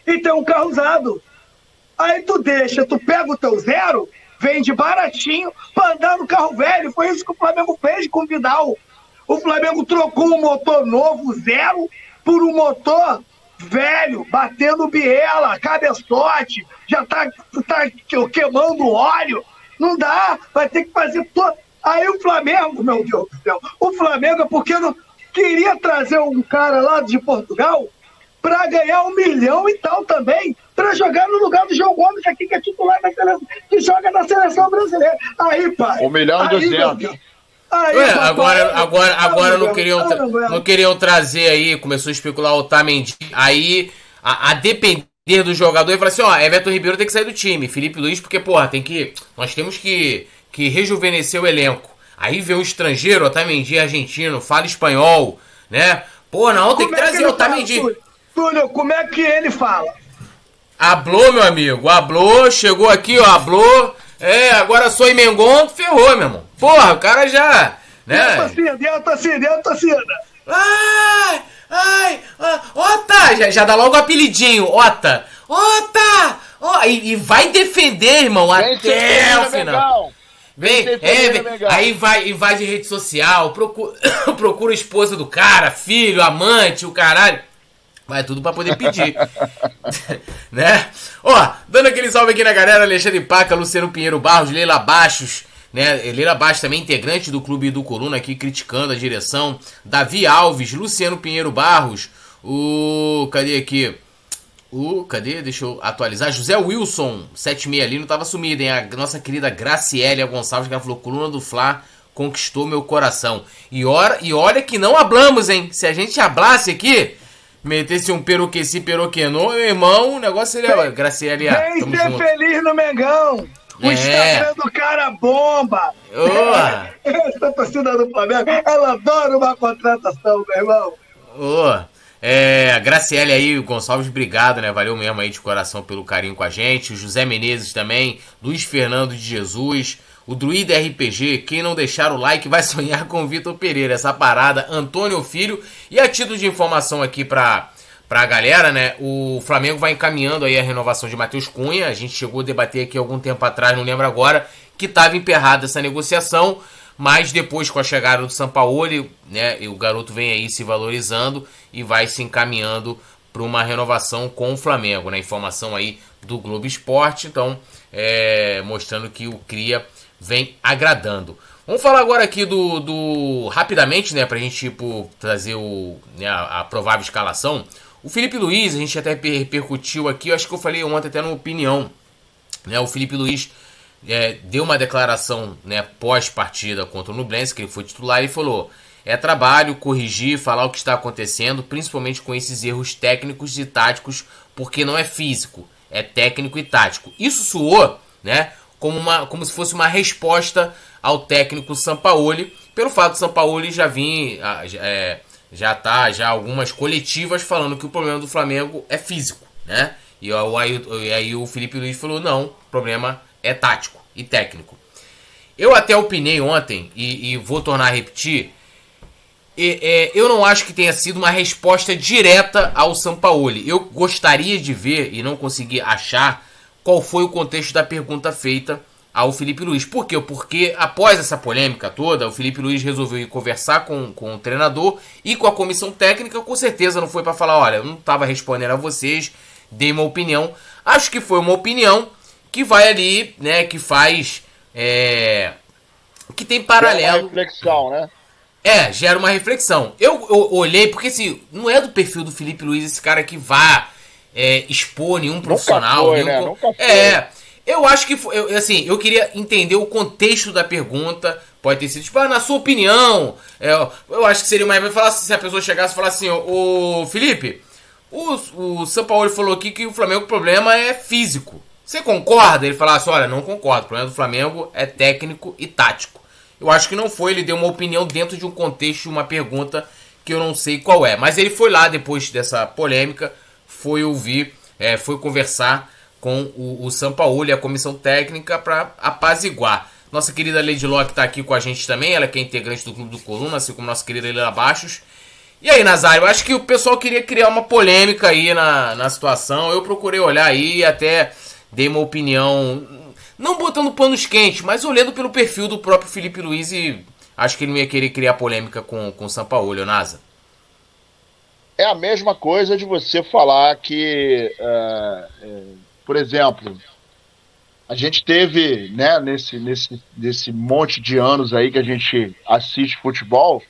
e tem um carro usado. Aí tu deixa, tu pega o teu zero, vende baratinho para andar no carro velho. Foi isso que o Flamengo fez com o Vidal. O Flamengo trocou um motor novo, zero, por um motor velho, batendo biela, cabeçote, já tá, tá queimando óleo. Não dá, vai ter que fazer todo Aí o Flamengo, meu Deus do céu, o Flamengo, porque não queria trazer um cara lá de Portugal para ganhar um milhão e tal também, para jogar no lugar do João Gomes aqui, que é titular da seleção, que joga na seleção brasileira. Aí, pai. Um milhão e duzentos. Aí, Ué, agora, agora, agora não queriam, não queriam trazer aí, começou a especular o Otamendi. Aí, a, a depender do jogador, ele falou assim: ó, Everton Ribeiro tem que sair do time, Felipe Luiz, porque, porra, tem que. Nós temos que que rejuvenesceu o elenco. Aí vê um estrangeiro, Otamendi argentino, fala espanhol, né? Pô, não, tem como que é trazer o Otamendi. Túlio, como é que ele fala? Hablou, meu amigo, hablou, chegou aqui, ó, hablou. É, agora sou Mengon, ferrou, meu irmão. Porra, o cara já. Né? A torcida, e a torcida, e a. Ai, ai, Ota! Já, já dá logo o apelidinho, Ota. Ota! Ó, e, e vai defender, irmão, Vem até o final. Vem, é, vem, aí vai, invade rede social, procura, (coughs) procura a esposa do cara, filho, amante, o caralho. Vai tudo pra poder pedir. (laughs) né? Ó, dando aquele salve aqui na galera, Alexandre Paca, Luciano Pinheiro Barros, Leila Baixos, né? Leila Baixos também integrante do Clube do Coluna aqui, criticando a direção. Davi Alves, Luciano Pinheiro Barros, o. Cadê aqui? O, cadê? Deixa eu atualizar. José Wilson, 76 ali, não tava sumido, hein? A nossa querida Graciela Gonçalves, que ela falou: coluna do Fla conquistou meu coração. E, ora, e olha que não hablamos, hein? Se a gente hablasse aqui, metesse um peruqueci peroquenô, meu irmão, o negócio seria. Graciela, Vem ser junto. feliz no Mengão! O é. Instagram do cara bomba! Oh. (laughs) Essa torcida do Flamengo, ela adora uma contratação, meu irmão! Oh. É, Graciele aí, o Gonçalves, obrigado, né? Valeu mesmo aí de coração pelo carinho com a gente. O José Menezes também, Luiz Fernando de Jesus, o Druida RPG, quem não deixar o like vai sonhar com o Vitor Pereira. Essa parada, Antônio Filho. E a título de informação aqui pra, pra galera, né? O Flamengo vai encaminhando aí a renovação de Matheus Cunha. A gente chegou a debater aqui algum tempo atrás, não lembro agora, que estava emperrada essa negociação. Mas depois, com a chegada do Sampaoli, né, o garoto vem aí se valorizando e vai se encaminhando para uma renovação com o Flamengo. Né? Informação aí do Globo Esporte, então é, mostrando que o Cria vem agradando. Vamos falar agora aqui do, do rapidamente, né, para a gente tipo, trazer o, né, a, a, provável escalação. O Felipe Luiz, a gente até repercutiu aqui, acho que eu falei ontem até na opinião, né, o Felipe Luiz é, deu uma declaração né, pós-partida contra o Nublense, que ele foi titular, e falou: é trabalho corrigir, falar o que está acontecendo, principalmente com esses erros técnicos e táticos, porque não é físico, é técnico e tático. Isso soou, né? Como, uma, como se fosse uma resposta ao técnico Sampaoli, pelo fato de Sampaoli já vir, é, já tá já algumas coletivas falando que o problema do Flamengo é físico, né? E aí, e aí o Felipe Luiz falou, não, o problema é tático e técnico. Eu até opinei ontem, e, e vou tornar a repetir, e, é, eu não acho que tenha sido uma resposta direta ao Sampaoli. Eu gostaria de ver, e não consegui achar, qual foi o contexto da pergunta feita ao Felipe Luiz. Por quê? Porque após essa polêmica toda, o Felipe Luiz resolveu ir conversar com, com o treinador e com a comissão técnica. Com certeza não foi para falar: olha, eu não estava respondendo a vocês, dei uma opinião. Acho que foi uma opinião que vai ali, né, que faz. É, que tem paralelo. Gera uma reflexão, né? É, gera uma reflexão. Eu, eu olhei, porque assim, não é do perfil do Felipe Luiz esse cara que vá é, expor nenhum profissional. Foi, nenhum, né? Foi. É. Eu acho que foi, eu, assim, eu queria entender o contexto da pergunta. Pode ter sido, tipo, ah, na sua opinião. É, eu acho que seria mais falar se a pessoa chegasse e falasse assim, ô, Felipe, o, o São Paulo falou aqui que o Flamengo o problema é físico. Você concorda? Ele falasse, olha, não concordo. O problema do Flamengo é técnico e tático. Eu acho que não foi, ele deu uma opinião dentro de um contexto, uma pergunta que eu não sei qual é. Mas ele foi lá depois dessa polêmica, foi ouvir, é, foi conversar com o, o Sampaoli, a comissão técnica, para apaziguar. Nossa querida Lady Locke está aqui com a gente também, ela que é integrante do Clube do Coluna, assim como nossa querida Leila Baixos. E aí, Nazário, acho que o pessoal queria criar uma polêmica aí na, na situação. Eu procurei olhar aí e até dei uma opinião, não botando panos quentes, mas olhando pelo perfil do próprio Felipe Luiz e acho que ele não ia querer criar polêmica com, com o Sampaoli, Nasa. É a mesma coisa de você falar que. Uh, por exemplo, a gente teve, né, nesse, nesse, nesse monte de anos aí que a gente assiste futebol,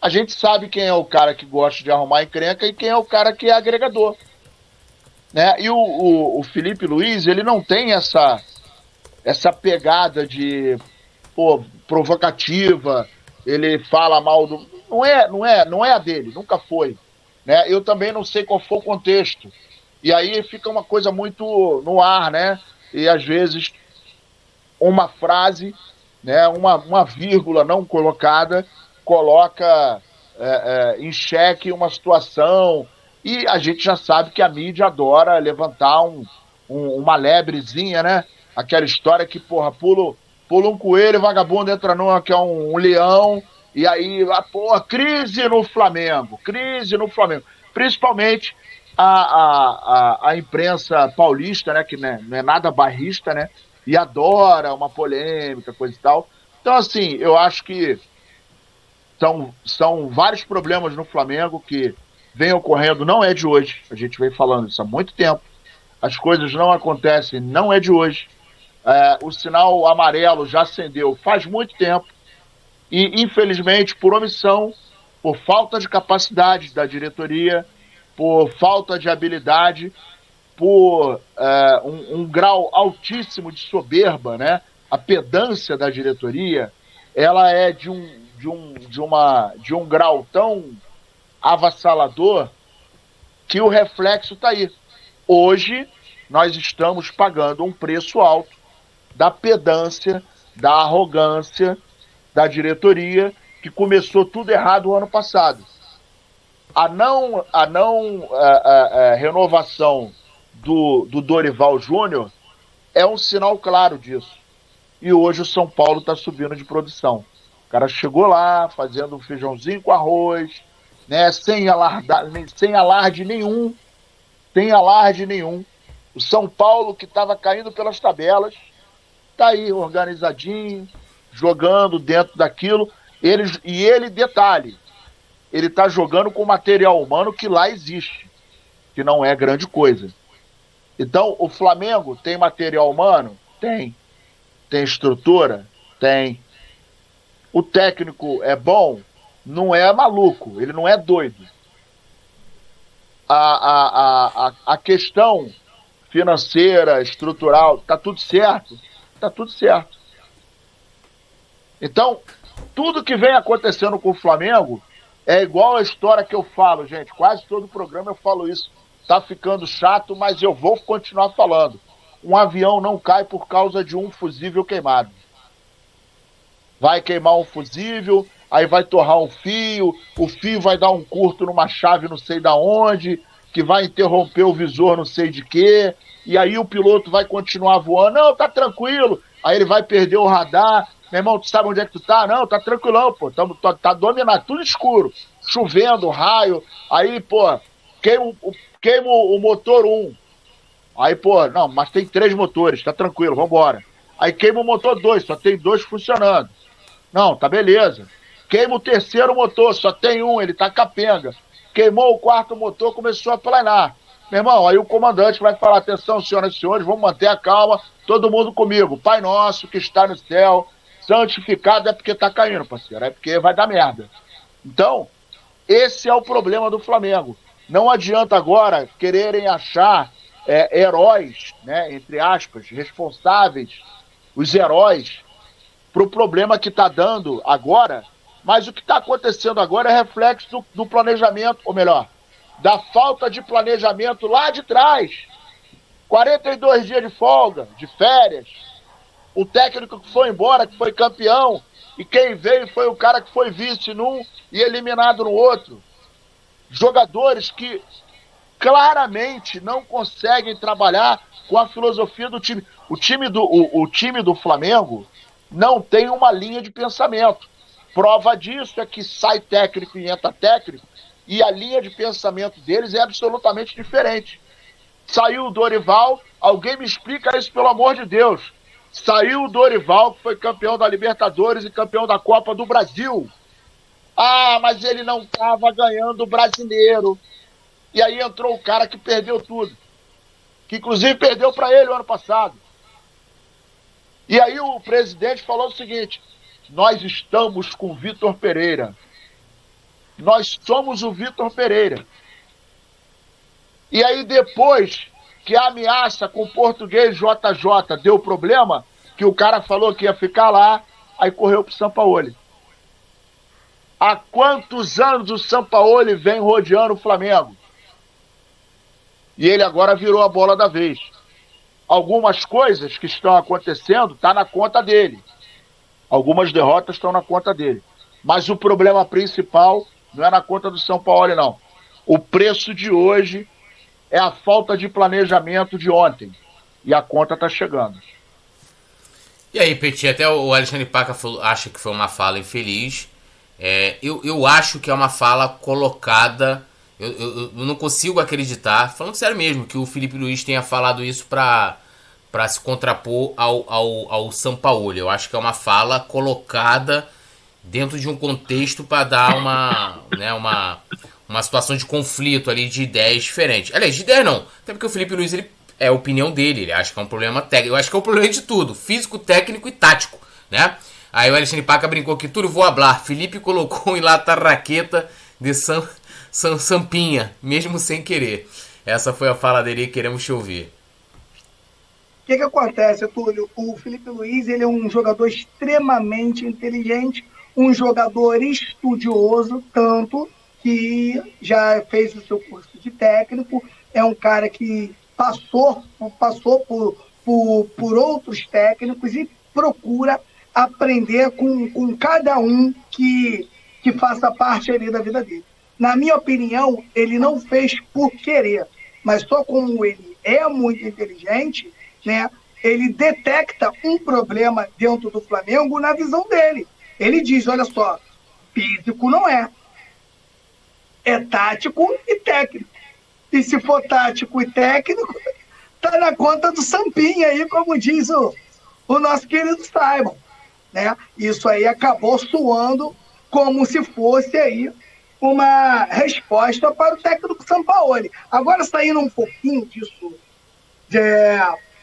a gente sabe quem é o cara que gosta de arrumar encrenca e quem é o cara que é agregador. Né? E o, o, o Felipe Luiz, ele não tem essa, essa pegada de pô, provocativa, ele fala mal do. Não é, não é, não é a dele, nunca foi. Né? Eu também não sei qual foi o contexto. E aí fica uma coisa muito no ar, né? E às vezes uma frase, né, uma, uma vírgula não colocada, coloca é, é, em xeque uma situação. E a gente já sabe que a mídia adora levantar um, um, uma lebrezinha, né? Aquela história que, porra, pula, um coelho, vagabundo entra numa que é um, um leão, e aí, ah, porra, crise no Flamengo, crise no Flamengo. Principalmente a, a, a, a imprensa paulista, né, que não é, não é nada barrista, né, e adora uma polêmica, coisa e tal. Então, assim, eu acho que são, são vários problemas no Flamengo que vem ocorrendo, não é de hoje, a gente vem falando isso há muito tempo. As coisas não acontecem, não é de hoje. É, o sinal amarelo já acendeu faz muito tempo e, infelizmente, por omissão, por falta de capacidade da diretoria, por falta de habilidade, por é, um, um, grau altíssimo de soberba, né? A pedância da diretoria, ela é de um, de um, de uma, de um grau tão avassalador que o reflexo está aí. Hoje nós estamos pagando um preço alto da pedância, da arrogância da diretoria que começou tudo errado o ano passado a não, a não a, a, a renovação do, do Dorival Júnior é um sinal claro disso. E hoje o São Paulo está subindo de produção. O cara chegou lá fazendo um feijãozinho com arroz, né, sem, alarda, sem alarde nenhum, sem alarde nenhum. O São Paulo que estava caindo pelas tabelas, está aí organizadinho, jogando dentro daquilo. Ele, e ele, detalhe, ele está jogando com material humano que lá existe, que não é grande coisa. Então, o Flamengo tem material humano? Tem. Tem estrutura? Tem. O técnico é bom? Não é maluco, ele não é doido. A, a, a, a questão financeira, estrutural, tá tudo certo? Tá tudo certo. Então, tudo que vem acontecendo com o Flamengo é igual a história que eu falo, gente. Quase todo programa eu falo isso. Tá ficando chato, mas eu vou continuar falando. um avião não cai por causa de um fusível queimado. Vai queimar um fusível, aí vai torrar um fio, o fio vai dar um curto numa chave não sei da onde, que vai interromper o visor não sei de quê, e aí o piloto vai continuar voando, não, tá tranquilo, aí ele vai perder o radar, meu irmão, tu sabe onde é que tu tá? Não, tá tranquilão, pô, tá, tá, tá dominado, tudo escuro, chovendo, raio, aí, pô, queima, queima o motor 1, aí, pô, não, mas tem três motores, tá tranquilo, vambora. Aí queima o motor 2, só tem dois funcionando. Não, tá beleza. Queima o terceiro motor, só tem um, ele tá capenga. Queimou o quarto motor, começou a planar. Meu irmão, aí o comandante vai falar: atenção, senhoras e senhores, vamos manter a calma, todo mundo comigo. Pai nosso que está no céu, santificado é porque está caindo, parceiro, é porque vai dar merda. Então, esse é o problema do Flamengo. Não adianta agora quererem achar é, heróis, né, entre aspas, responsáveis, os heróis, para o problema que está dando agora. Mas o que está acontecendo agora é reflexo do, do planejamento, ou melhor, da falta de planejamento lá de trás. 42 dias de folga, de férias. O técnico que foi embora, que foi campeão, e quem veio foi o cara que foi vice num e eliminado no outro. Jogadores que claramente não conseguem trabalhar com a filosofia do time. O time do, o, o time do Flamengo não tem uma linha de pensamento. Prova disso é que sai técnico e entra técnico e a linha de pensamento deles é absolutamente diferente. Saiu o Dorival, alguém me explica isso pelo amor de Deus. Saiu o Dorival, que foi campeão da Libertadores e campeão da Copa do Brasil. Ah, mas ele não estava ganhando o brasileiro. E aí entrou o cara que perdeu tudo. Que inclusive perdeu para ele o ano passado. E aí o presidente falou o seguinte: nós estamos com Vitor Pereira. Nós somos o Vitor Pereira. E aí, depois que a ameaça com o português JJ deu problema, que o cara falou que ia ficar lá, aí correu pro Sampaoli. Há quantos anos o Sampaoli vem rodeando o Flamengo? E ele agora virou a bola da vez. Algumas coisas que estão acontecendo tá na conta dele. Algumas derrotas estão na conta dele. Mas o problema principal não é na conta do São Paulo, não. O preço de hoje é a falta de planejamento de ontem. E a conta está chegando. E aí, Petit, até o Alexandre Paca acha que foi uma fala infeliz. É, eu, eu acho que é uma fala colocada. Eu, eu, eu, não consigo acreditar, falando sério mesmo, que o Felipe Luiz tenha falado isso para para se contrapor ao, ao, ao São Paulo. Eu acho que é uma fala colocada dentro de um contexto para dar uma, né, uma, uma situação de conflito ali de ideias diferentes. Aliás, de ideia não. Até porque o Felipe Luiz ele, é a opinião dele, ele acha que é um problema técnico. Eu acho que é um problema de tudo: físico, técnico e tático, né? Aí o Alexandre Paca brincou que tudo vou hablar. Felipe colocou em lata raqueta de Sam, Sam, Sampinha, mesmo sem querer. Essa foi a fala dele queremos te ouvir. O que, que acontece, Túlio? O Felipe Luiz ele é um jogador extremamente inteligente, um jogador estudioso, tanto que já fez o seu curso de técnico, é um cara que passou, passou por, por, por outros técnicos e procura aprender com, com cada um que, que faça parte ali da vida dele. Na minha opinião, ele não fez por querer, mas só como ele é muito inteligente, né, ele detecta um problema dentro do Flamengo na visão dele. Ele diz: olha só, físico não é. É tático e técnico. E se for tático e técnico, tá na conta do Sampinha aí, como diz o, o nosso querido Simon. Né? Isso aí acabou suando como se fosse aí uma resposta para o técnico Sampaoli. Agora, saindo um pouquinho disso, de,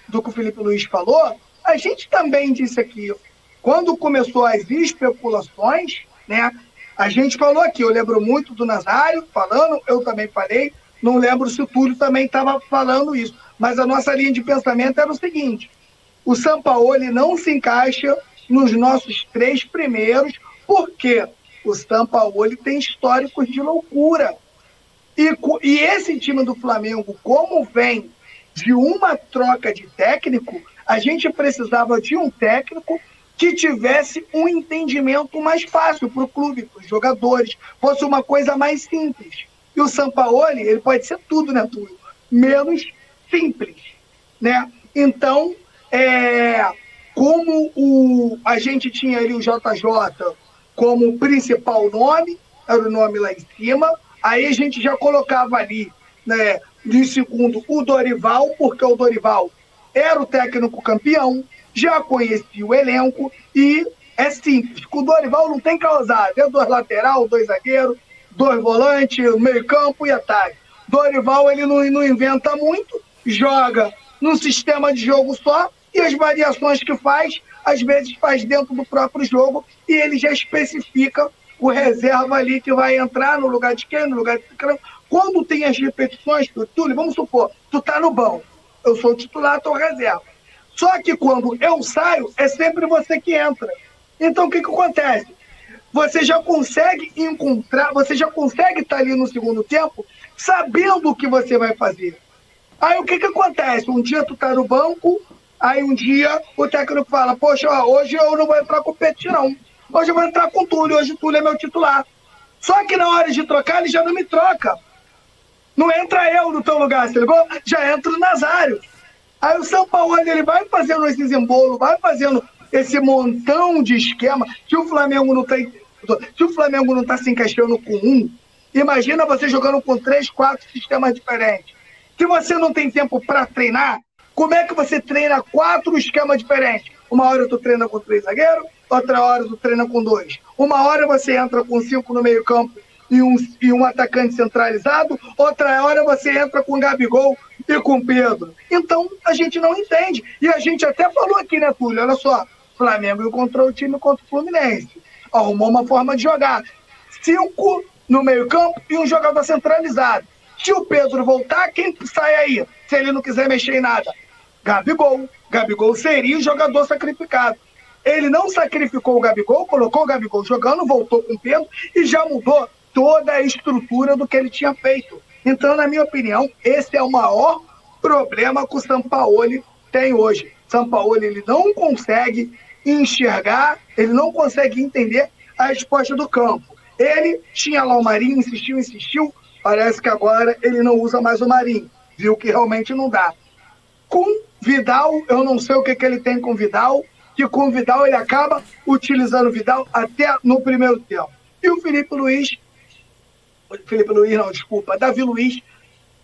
do que o Felipe Luiz falou, a gente também disse aqui, quando começou as especulações, né, a gente falou aqui, eu lembro muito do Nazário falando, eu também falei, não lembro se o Túlio também estava falando isso, mas a nossa linha de pensamento era o seguinte, o Sampaoli não se encaixa nos nossos três primeiros, porque o Sampaoli tem históricos de loucura. E, e esse time do Flamengo, como vem de uma troca de técnico, a gente precisava de um técnico que tivesse um entendimento mais fácil para o clube, para os jogadores, fosse uma coisa mais simples. E o Sampaoli, ele pode ser tudo, né, Túlio? Menos simples, né? Então, é, como o, a gente tinha ali o JJ como principal nome, era o nome lá em cima, aí a gente já colocava ali, né, de segundo, o Dorival, porque o Dorival era o técnico campeão, já conhecia o elenco e é simples. Com o Dorival não tem causar. É dois lateral, dois zagueiros, dois volantes, meio campo e ataque. Dorival ele não, não inventa muito, joga num sistema de jogo só e as variações que faz, às vezes faz dentro do próprio jogo e ele já especifica o reserva ali que vai entrar no lugar de quem, no lugar de quem. Quando tem as repetições, Túlio, vamos supor, tu tá no banco, eu sou titular, tô reserva. Só que quando eu saio, é sempre você que entra. Então o que, que acontece? Você já consegue encontrar, você já consegue estar ali no segundo tempo sabendo o que você vai fazer. Aí o que, que acontece? Um dia tu tá no banco, aí um dia o técnico fala, poxa, hoje eu não vou entrar com o Petit, não. Hoje eu vou entrar com o Túlio, hoje o Túlio é meu titular. Só que na hora de trocar, ele já não me troca. Não entra eu no teu lugar, você ligou? Já entra o Nazário. Aí o São Paulo ele vai fazendo esses embolos, vai fazendo esse montão de esquema. Se o Flamengo não tem. Se o Flamengo não está se encaixando com um, imagina você jogando com três, quatro sistemas diferentes. Se você não tem tempo para treinar, como é que você treina quatro esquemas diferentes? Uma hora tu treina com três zagueiros, outra hora tu treina com dois. Uma hora você entra com cinco no meio-campo e um, e um atacante centralizado, outra hora você entra com o Gabigol e com Pedro. Então a gente não entende. E a gente até falou aqui, né, Túlio? Olha só, Flamengo encontrou o time contra o Fluminense. Arrumou uma forma de jogar. Cinco no meio-campo e um jogador centralizado. Se o Pedro voltar, quem sai aí? Se ele não quiser mexer em nada? Gabigol. Gabigol seria o jogador sacrificado. Ele não sacrificou o Gabigol, colocou o Gabigol jogando, voltou com o Pedro e já mudou toda a estrutura do que ele tinha feito. Então, na minha opinião, esse é o maior problema que o Sampaoli tem hoje. Sampaoli ele não consegue enxergar, ele não consegue entender a resposta do campo. Ele tinha lá o Marinho, insistiu, insistiu, parece que agora ele não usa mais o Marinho. Viu que realmente não dá. Com Vidal, eu não sei o que, que ele tem com Vidal, que com Vidal ele acaba utilizando Vidal até no primeiro tempo. E o Felipe Luiz Felipe Luiz, não, desculpa, Davi Luiz,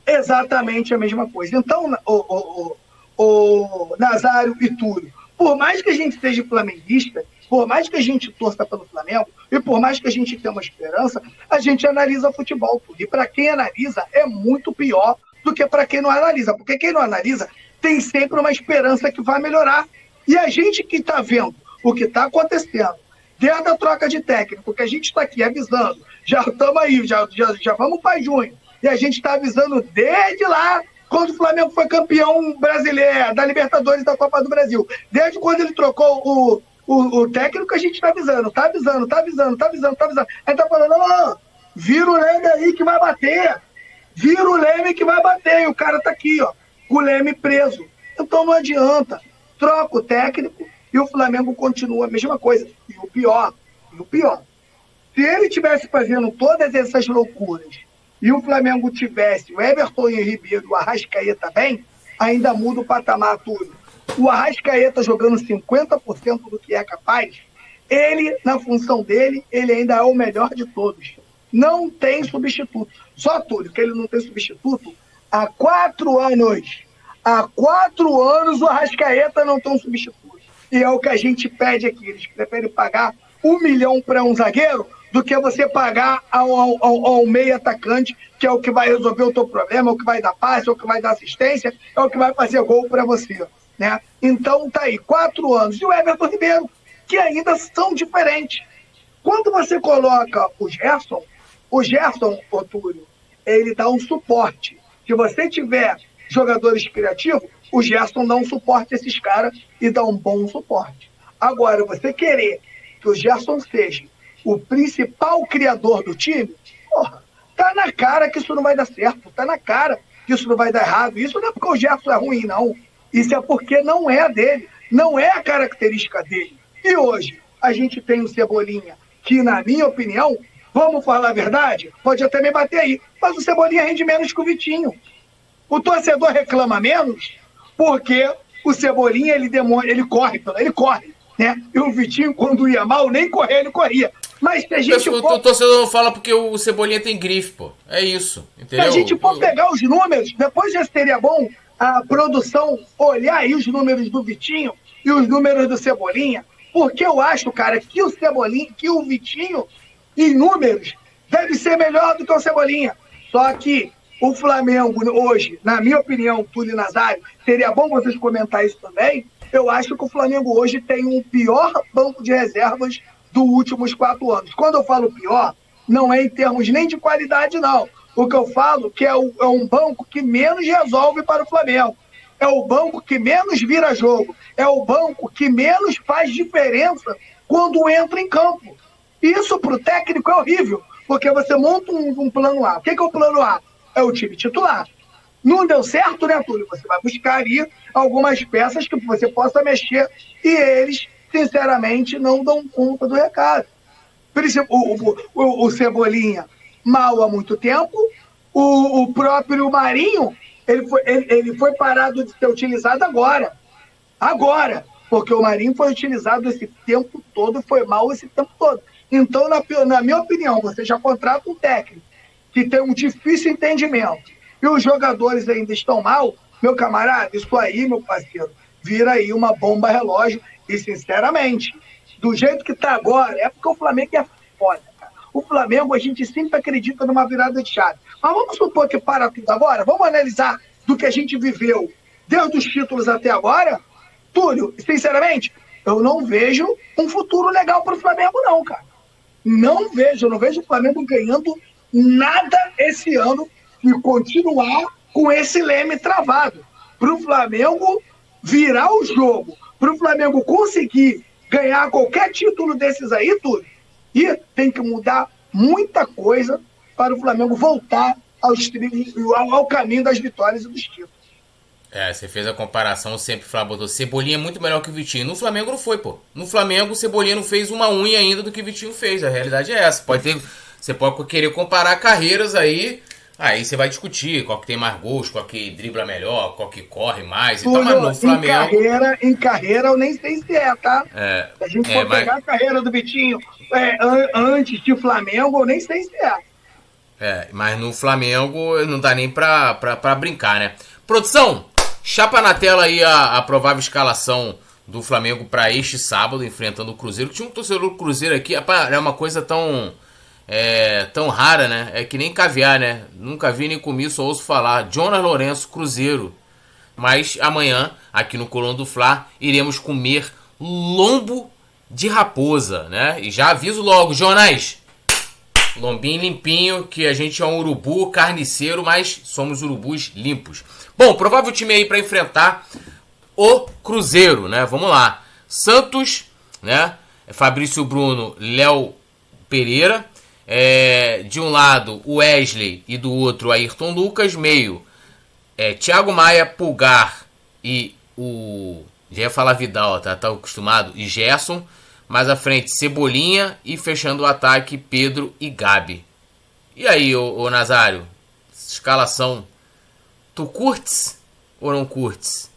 exatamente a mesma coisa. Então, o, o, o, o Nazário e Túlio, por mais que a gente seja flamenguista, por mais que a gente torça pelo Flamengo e por mais que a gente tenha uma esperança, a gente analisa futebol. E para quem analisa, é muito pior do que para quem não analisa. Porque quem não analisa tem sempre uma esperança que vai melhorar. E a gente que está vendo o que está acontecendo, desde a troca de técnico, que a gente está aqui avisando, já estamos aí, já, já, já vamos para junho. E a gente está avisando desde lá, quando o Flamengo foi campeão brasileiro, da Libertadores da Copa do Brasil. Desde quando ele trocou o, o, o técnico, a gente está avisando, está avisando, está avisando, está avisando, está avisando. Aí está falando, ó, vira o Leme aí que vai bater. Vira o Leme que vai bater. E o cara está aqui, ó, com o Leme preso. Então não adianta. Troca o técnico, e o Flamengo continua a mesma coisa. E o pior, e o pior, se ele tivesse fazendo todas essas loucuras e o Flamengo tivesse o Everton e o Ribeiro, o Arrascaeta bem, ainda muda o patamar tudo. O Arrascaeta jogando 50% do que é capaz, ele, na função dele, ele ainda é o melhor de todos. Não tem substituto. Só Túlio, que ele não tem substituto há quatro anos. Há quatro anos o Arrascaeta não tem um substituto e é o que a gente pede aqui. Eles preferem pagar um milhão para um zagueiro do que você pagar ao, ao, ao, meio atacante, que é o que vai resolver o teu problema, é o que vai dar passe, é o que vai dar assistência, é o que vai fazer gol para você. Né? Então tá aí, quatro anos. E o Everton Ribeiro, que ainda são diferentes. Quando você coloca o Gerson, o Gerson, Otúlio, ele dá um suporte. Se você tiver jogadores criativos, o Gerson dá um suporte a esses caras e dá um bom suporte. Agora, você querer que o Gerson seja o principal criador do time, porra, tá na cara que isso não vai dar certo, tá na cara. isso não vai dar errado. Isso não é porque o Gerson é ruim, não. Isso é porque não é dele, não é a característica dele. E hoje a gente tem o Cebolinha, que na minha opinião, vamos falar a verdade, pode até me bater aí, mas o Cebolinha rende menos que o Vitinho. O torcedor reclama menos porque o Cebolinha ele demora, ele corre, ele corre, né? E o Vitinho quando ia mal nem correr ele corria. Mas se a gente o, for... o torcedor fala porque o Cebolinha tem grife, pô. É isso, entendeu? Se a gente for pegar os números, depois já seria bom a produção olhar aí os números do Vitinho e os números do Cebolinha, porque eu acho, cara, que o Cebolinha, que o Vitinho, em números, deve ser melhor do que o Cebolinha. Só que o Flamengo hoje, na minha opinião, Túlio Nazário, seria bom vocês comentar isso também. Eu acho que o Flamengo hoje tem um pior banco de reservas dos últimos quatro anos. Quando eu falo pior, não é em termos nem de qualidade, não. O que eu falo que é, o, é um banco que menos resolve para o Flamengo. É o banco que menos vira jogo. É o banco que menos faz diferença quando entra em campo. Isso para o técnico é horrível, porque você monta um, um plano A. O que, que é o plano A? É o time titular. Não deu certo, né, Túlio? Você vai buscar ali algumas peças que você possa mexer e eles sinceramente, não dão conta do recado. O, o, o Cebolinha, mal há muito tempo, o, o próprio Marinho, ele foi, ele, ele foi parado de ser utilizado agora. Agora. Porque o Marinho foi utilizado esse tempo todo, foi mal esse tempo todo. Então, na, na minha opinião, você já contrata um técnico que tem um difícil entendimento e os jogadores ainda estão mal, meu camarada, isso aí, meu parceiro, vira aí uma bomba relógio e, sinceramente, do jeito que está agora, é porque o Flamengo é foda, cara. O Flamengo, a gente sempre acredita numa virada de chave. Mas vamos supor que para tudo agora, vamos analisar do que a gente viveu desde os títulos até agora. Túlio, sinceramente, eu não vejo um futuro legal para o Flamengo, não, cara. Não vejo, não vejo o Flamengo ganhando nada esse ano e continuar com esse leme travado. Para o Flamengo virar o jogo para o Flamengo conseguir ganhar qualquer título desses aí, tudo, e tem que mudar muita coisa para o Flamengo voltar aos ao, ao caminho das vitórias e dos títulos. É, você fez a comparação sempre, Flávio botou Cebolinha é muito melhor que o Vitinho. No Flamengo não foi, pô. No Flamengo, o Cebolinha não fez uma unha ainda do que o Vitinho fez. A realidade é essa. Pode ter, você pode querer comparar carreiras aí Aí você vai discutir qual que tem mais gols, qual que dribla melhor, qual que corre mais. Então, mas no Flamengo. Em carreira, em carreira eu nem sei se é, tá? É, se a gente é, for mas... pegar a carreira do Vitinho é, an antes de Flamengo, eu nem sei se é. É, mas no Flamengo não dá nem pra, pra, pra brincar, né? Produção, chapa na tela aí a, a provável escalação do Flamengo para este sábado, enfrentando o Cruzeiro. Tinha um torcedor do Cruzeiro aqui, é uma coisa tão é, tão rara, né? É que nem caviar, né? Nunca vi nem comi, só ouço falar. Jonas Lourenço, Cruzeiro. Mas amanhã, aqui no Colão do Fla, iremos comer lombo de raposa, né? E já aviso logo, Jonas, lombinho limpinho, que a gente é um urubu carniceiro, mas somos urubus limpos. Bom, provável time aí para enfrentar o Cruzeiro, né? Vamos lá. Santos, né? Fabrício Bruno, Léo Pereira, é, de um lado o Wesley e do outro o Ayrton Lucas, meio é, Thiago Maia, Pulgar e o. Já ia falar Vidal, tá, tá acostumado, e Gerson. Mais à frente, Cebolinha e fechando o ataque, Pedro e Gabi. E aí, ô, ô Nazário? Escalação. Tu curtes ou não curtes?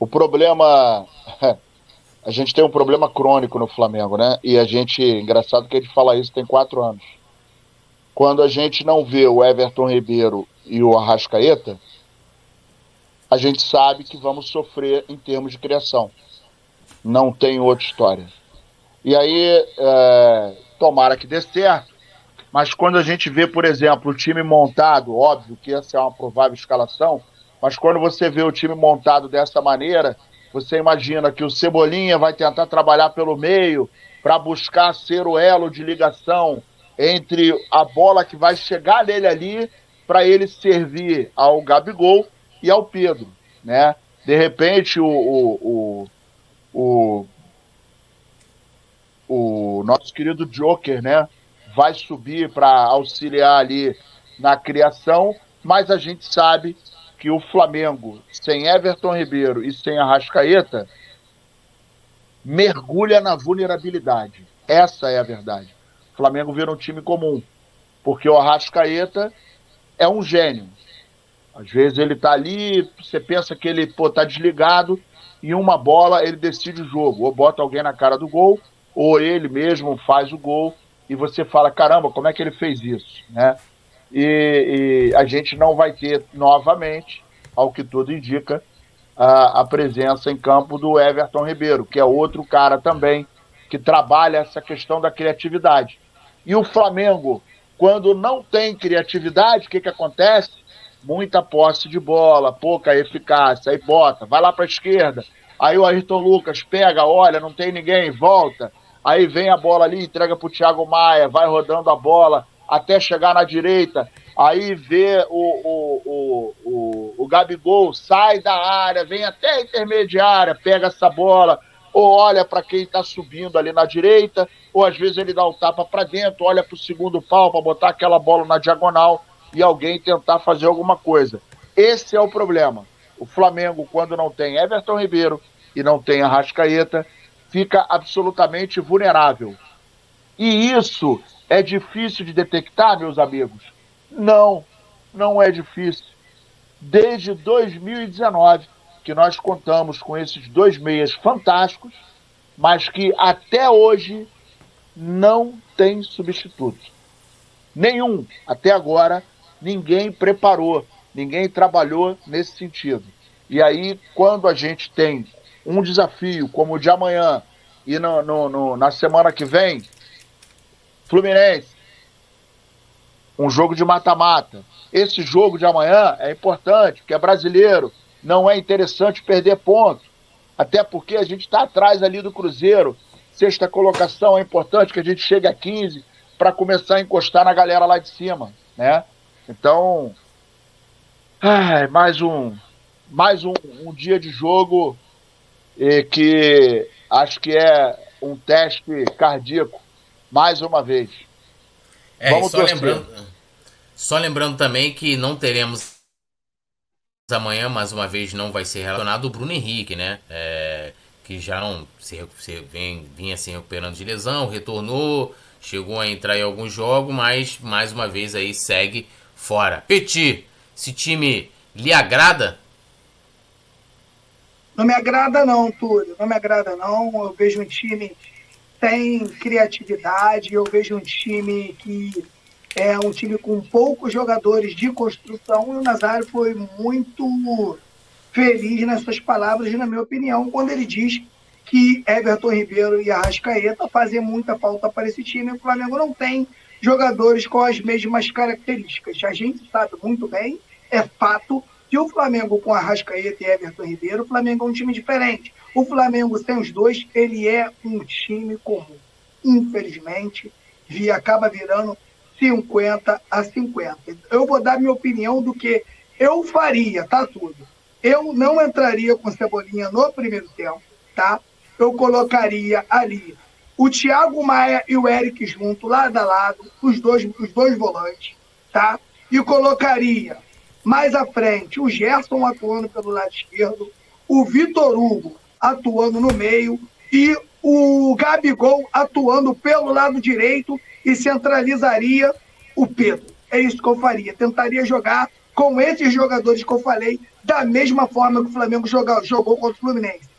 O problema (laughs) a gente tem um problema crônico no Flamengo, né? E a gente, engraçado que a gente fala isso tem quatro anos. Quando a gente não vê o Everton Ribeiro e o Arrascaeta, a gente sabe que vamos sofrer em termos de criação. Não tem outra história. E aí, é, tomara que dê certo. Mas quando a gente vê, por exemplo, o time montado, óbvio que essa é uma provável escalação, mas quando você vê o time montado dessa maneira, você imagina que o Cebolinha vai tentar trabalhar pelo meio para buscar ser o elo de ligação entre a bola que vai chegar nele ali para ele servir ao Gabigol e ao Pedro, né? De repente o, o, o, o, o nosso querido Joker, né? vai subir para auxiliar ali na criação, mas a gente sabe que o Flamengo, sem Everton Ribeiro e sem Arrascaeta, mergulha na vulnerabilidade. Essa é a verdade. O Flamengo vira um time comum, porque o Arrascaeta é um gênio. Às vezes ele tá ali, você pensa que ele pô, tá desligado, e uma bola ele decide o jogo. Ou bota alguém na cara do gol, ou ele mesmo faz o gol, e você fala, caramba, como é que ele fez isso? Né? E, e a gente não vai ter novamente, ao que tudo indica, a, a presença em campo do Everton Ribeiro, que é outro cara também que trabalha essa questão da criatividade. E o Flamengo, quando não tem criatividade, o que, que acontece? muita posse de bola, pouca eficácia, aí bota, vai lá para a esquerda, aí o Ayrton Lucas pega, olha, não tem ninguém, volta, aí vem a bola ali, entrega para o Thiago Maia, vai rodando a bola até chegar na direita, aí vê o, o, o, o, Gabigol, sai da área, vem até a intermediária, pega essa bola, ou olha para quem está subindo ali na direita, ou às vezes ele dá o tapa para dentro, olha para o segundo pau para botar aquela bola na diagonal e alguém tentar fazer alguma coisa. Esse é o problema. O Flamengo, quando não tem Everton Ribeiro e não tem Arrascaeta, fica absolutamente vulnerável. E isso é difícil de detectar, meus amigos? Não, não é difícil. Desde 2019 que nós contamos com esses dois meias fantásticos, mas que até hoje não tem substituto. Nenhum, até agora, ninguém preparou, ninguém trabalhou nesse sentido. E aí, quando a gente tem um desafio como o de amanhã e no, no, no, na semana que vem, Fluminense, um jogo de mata-mata. Esse jogo de amanhã é importante, porque é brasileiro, não é interessante perder ponto. Até porque a gente está atrás ali do Cruzeiro. Sexta colocação é importante que a gente chegue a 15 para começar a encostar na galera lá de cima, né? Então, ai, mais um mais um, um dia de jogo que acho que é um teste cardíaco mais uma vez. É, Vamos só lembrando, só lembrando também que não teremos amanhã, mais uma vez, não vai ser relacionado o Bruno Henrique, né? É, que já não se, se vem, vinha se recuperando de lesão, retornou, chegou a entrar em alguns jogos, mas mais uma vez aí segue fora. Petit, esse time lhe agrada? Não me agrada não, Túlio. Não me agrada não. Eu vejo um time sem criatividade. Eu vejo um time que é um time com poucos jogadores de construção. E o Nazário foi muito feliz nas suas palavras, na minha opinião, quando ele diz que Everton Ribeiro e Arrascaeta fazem muita falta para esse time. O Flamengo não tem jogadores com as mesmas características. A gente sabe muito bem, é fato, que o Flamengo com Arrascaeta e Everton Ribeiro, o Flamengo é um time diferente. O Flamengo sem os dois, ele é um time comum. Infelizmente, via, acaba virando 50 a 50. Eu vou dar minha opinião do que eu faria, tá tudo. Eu não entraria com Cebolinha no primeiro tempo, tá? Eu colocaria ali o Thiago Maia e o Eric junto, lado a lado, os dois, os dois volantes, tá? E colocaria mais à frente o Gerson atuando pelo lado esquerdo, o Vitor Hugo atuando no meio e o Gabigol atuando pelo lado direito e centralizaria o Pedro. É isso que eu faria. Tentaria jogar com esses jogadores que eu falei, da mesma forma que o Flamengo jogou, contra o Fluminense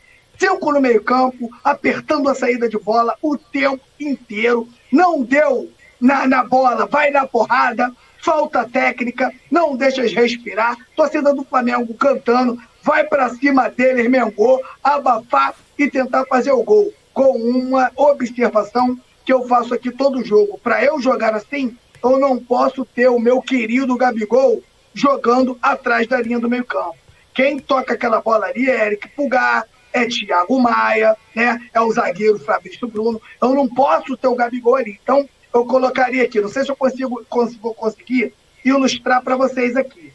cinco no meio-campo, apertando a saída de bola o tempo inteiro. Não deu na, na bola, vai na porrada, falta técnica, não deixa respirar. Torcida do Flamengo cantando, vai para cima dele, Mengô, abafar e tentar fazer o gol. Com uma observação que eu faço aqui todo jogo. Para eu jogar assim, eu não posso ter o meu querido Gabigol jogando atrás da linha do meio-campo. Quem toca aquela bola ali é Eric Pulgar, é Thiago Maia, né? É o zagueiro Fabrício Bruno. Eu não posso ter o Gabigol ali. Então, eu colocaria aqui, não sei se eu consigo, consigo conseguir ilustrar para vocês aqui.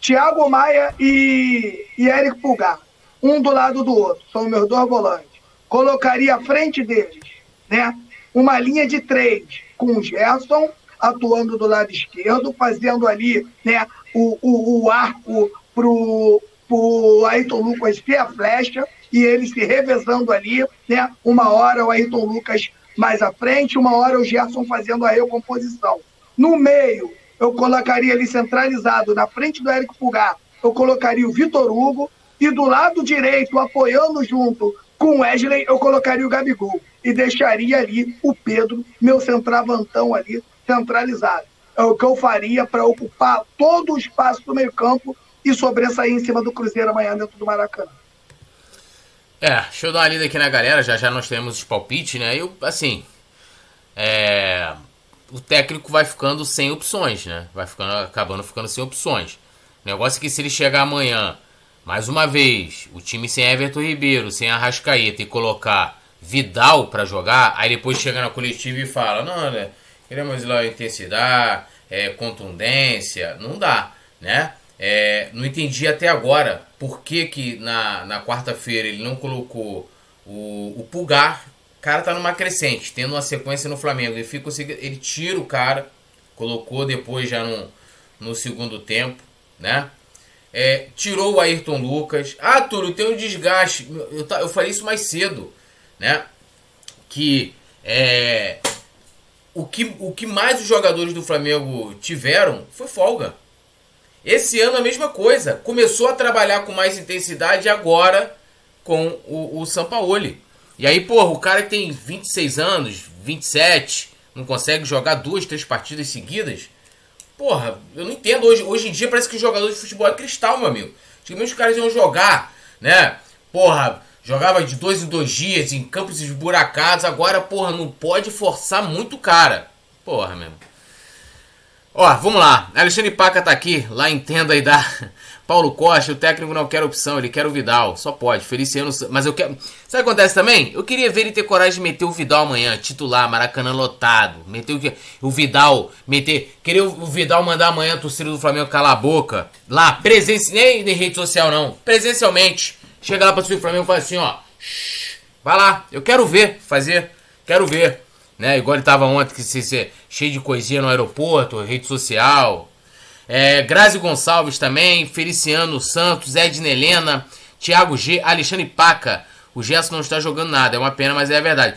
Thiago Maia e, e Eric Pulgar, um do lado do outro, são meus dois volantes. Colocaria à frente deles, né? uma linha de três com o Gerson atuando do lado esquerdo, fazendo ali né, o, o, o arco para o Ayrton Lucas ter a flecha e ele se revezando ali, né? Uma hora o Ayrton Lucas mais à frente, uma hora o Gerson fazendo a recomposição. No meio, eu colocaria ali centralizado, na frente do Érico Pulgar, eu colocaria o Vitor Hugo, e do lado direito, apoiando junto com o Wesley, eu colocaria o Gabigol. E deixaria ali o Pedro, meu centravantão ali, centralizado. É o que eu faria para ocupar todo o espaço do meio-campo e sobressair em cima do Cruzeiro amanhã dentro do Maracanã. É, deixa eu dar uma lida aqui na galera, já já nós temos os palpites, né? Eu, assim, é, o técnico vai ficando sem opções, né? Vai ficando, acabando ficando sem opções. O negócio é que se ele chegar amanhã, mais uma vez, o time sem Everton Ribeiro, sem Arrascaeta e colocar Vidal para jogar, aí depois chega na coletiva e fala, não, né? Queremos lá intensidade, é, contundência, não dá, né? É, não entendi até agora por que, que na, na quarta-feira ele não colocou o, o Pulgar. O cara tá numa crescente, tendo uma sequência no Flamengo. Ele, fica, ele tira o cara, colocou depois já no, no segundo tempo, né? É, tirou o Ayrton Lucas. Ah, Túlio, tem um desgaste. Eu, eu falei isso mais cedo, né? Que é, o que, o que mais os jogadores do Flamengo tiveram foi folga. Esse ano a mesma coisa. Começou a trabalhar com mais intensidade agora com o, o Sampaoli. E aí, porra, o cara que tem 26 anos, 27, não consegue jogar duas, três partidas seguidas. Porra, eu não entendo. Hoje, hoje em dia parece que jogador de futebol é cristal, meu amigo. Antigamente os caras iam jogar, né? Porra, jogava de dois em dois dias, em campos esburacados. Agora, porra, não pode forçar muito o cara. Porra, mesmo. Ó, vamos lá. Alexandre Paca tá aqui, lá entenda aí da Paulo Costa, o técnico não quer opção, ele quer o Vidal. Só pode. Feliciano, mas eu quero. Sabe o que acontece também? Eu queria ver ele ter coragem de meter o Vidal amanhã, titular, Maracanã lotado. Meter o, o Vidal, meter. Queria o Vidal mandar amanhã a torcida do Flamengo calar a boca. Lá, presença, nem em rede social não. Presencialmente. Chega lá pra torcida do Flamengo e fala assim, ó. Vai lá, eu quero ver fazer. Quero ver né? Igual ele tava ontem, que se, se, cheio de coisinha no aeroporto, rede social. É, Grazi Gonçalves também, Feliciano Santos, Edna Helena, Thiago G, Alexandre Paca. O Gerson não está jogando nada, é uma pena, mas é a verdade.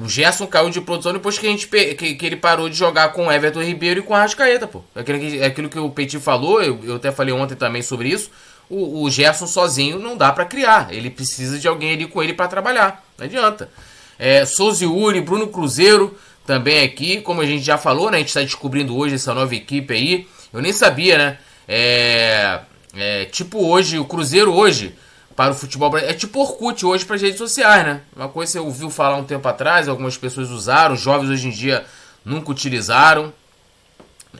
O Gerson caiu de produção depois que, a gente, que, que ele parou de jogar com Everton Ribeiro e com a Rascaeta, pô. É aquilo que, é aquilo que o Petit falou, eu, eu até falei ontem também sobre isso. O, o Gerson sozinho não dá para criar. Ele precisa de alguém ali com ele para trabalhar. Não adianta. É, Uri, Bruno Cruzeiro também aqui, como a gente já falou, né? A gente está descobrindo hoje essa nova equipe aí. Eu nem sabia, né? É, é, tipo hoje, o Cruzeiro hoje para o futebol É tipo Orkut hoje para as redes sociais, né? Uma coisa você ouviu falar um tempo atrás, algumas pessoas usaram, jovens hoje em dia nunca utilizaram.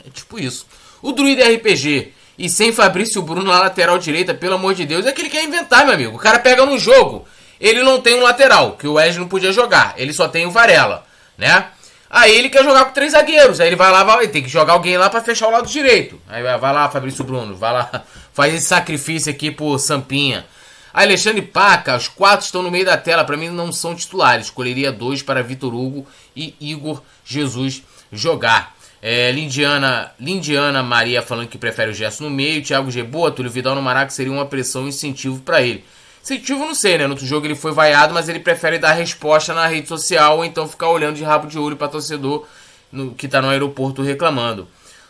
É tipo isso. O Druida RPG e sem Fabrício Bruno na lateral direita, pelo amor de Deus, é que ele quer inventar, meu amigo. O cara pega no jogo ele não tem um lateral, que o Wesley não podia jogar. Ele só tem o Varela, né? Aí ele quer jogar com três zagueiros. Aí ele vai lá, vai, tem que jogar alguém lá para fechar o lado direito. Aí vai, lá, Fabrício Bruno, vai lá, (laughs) faz esse sacrifício aqui por Sampinha. Alexandre Paca, os quatro estão no meio da tela, para mim não são titulares. Escolheria dois para Vitor Hugo e Igor Jesus jogar. É, Lindiana, Lindiana Maria falando que prefere o Gerson no meio. Thiago G. Boa, Túlio Vidal no Maraca seria uma pressão e incentivo para ele. Incentivo não sei, né? No outro jogo ele foi vaiado, mas ele prefere dar resposta na rede social ou então ficar olhando de rabo de olho para torcedor no, que tá no aeroporto reclamando.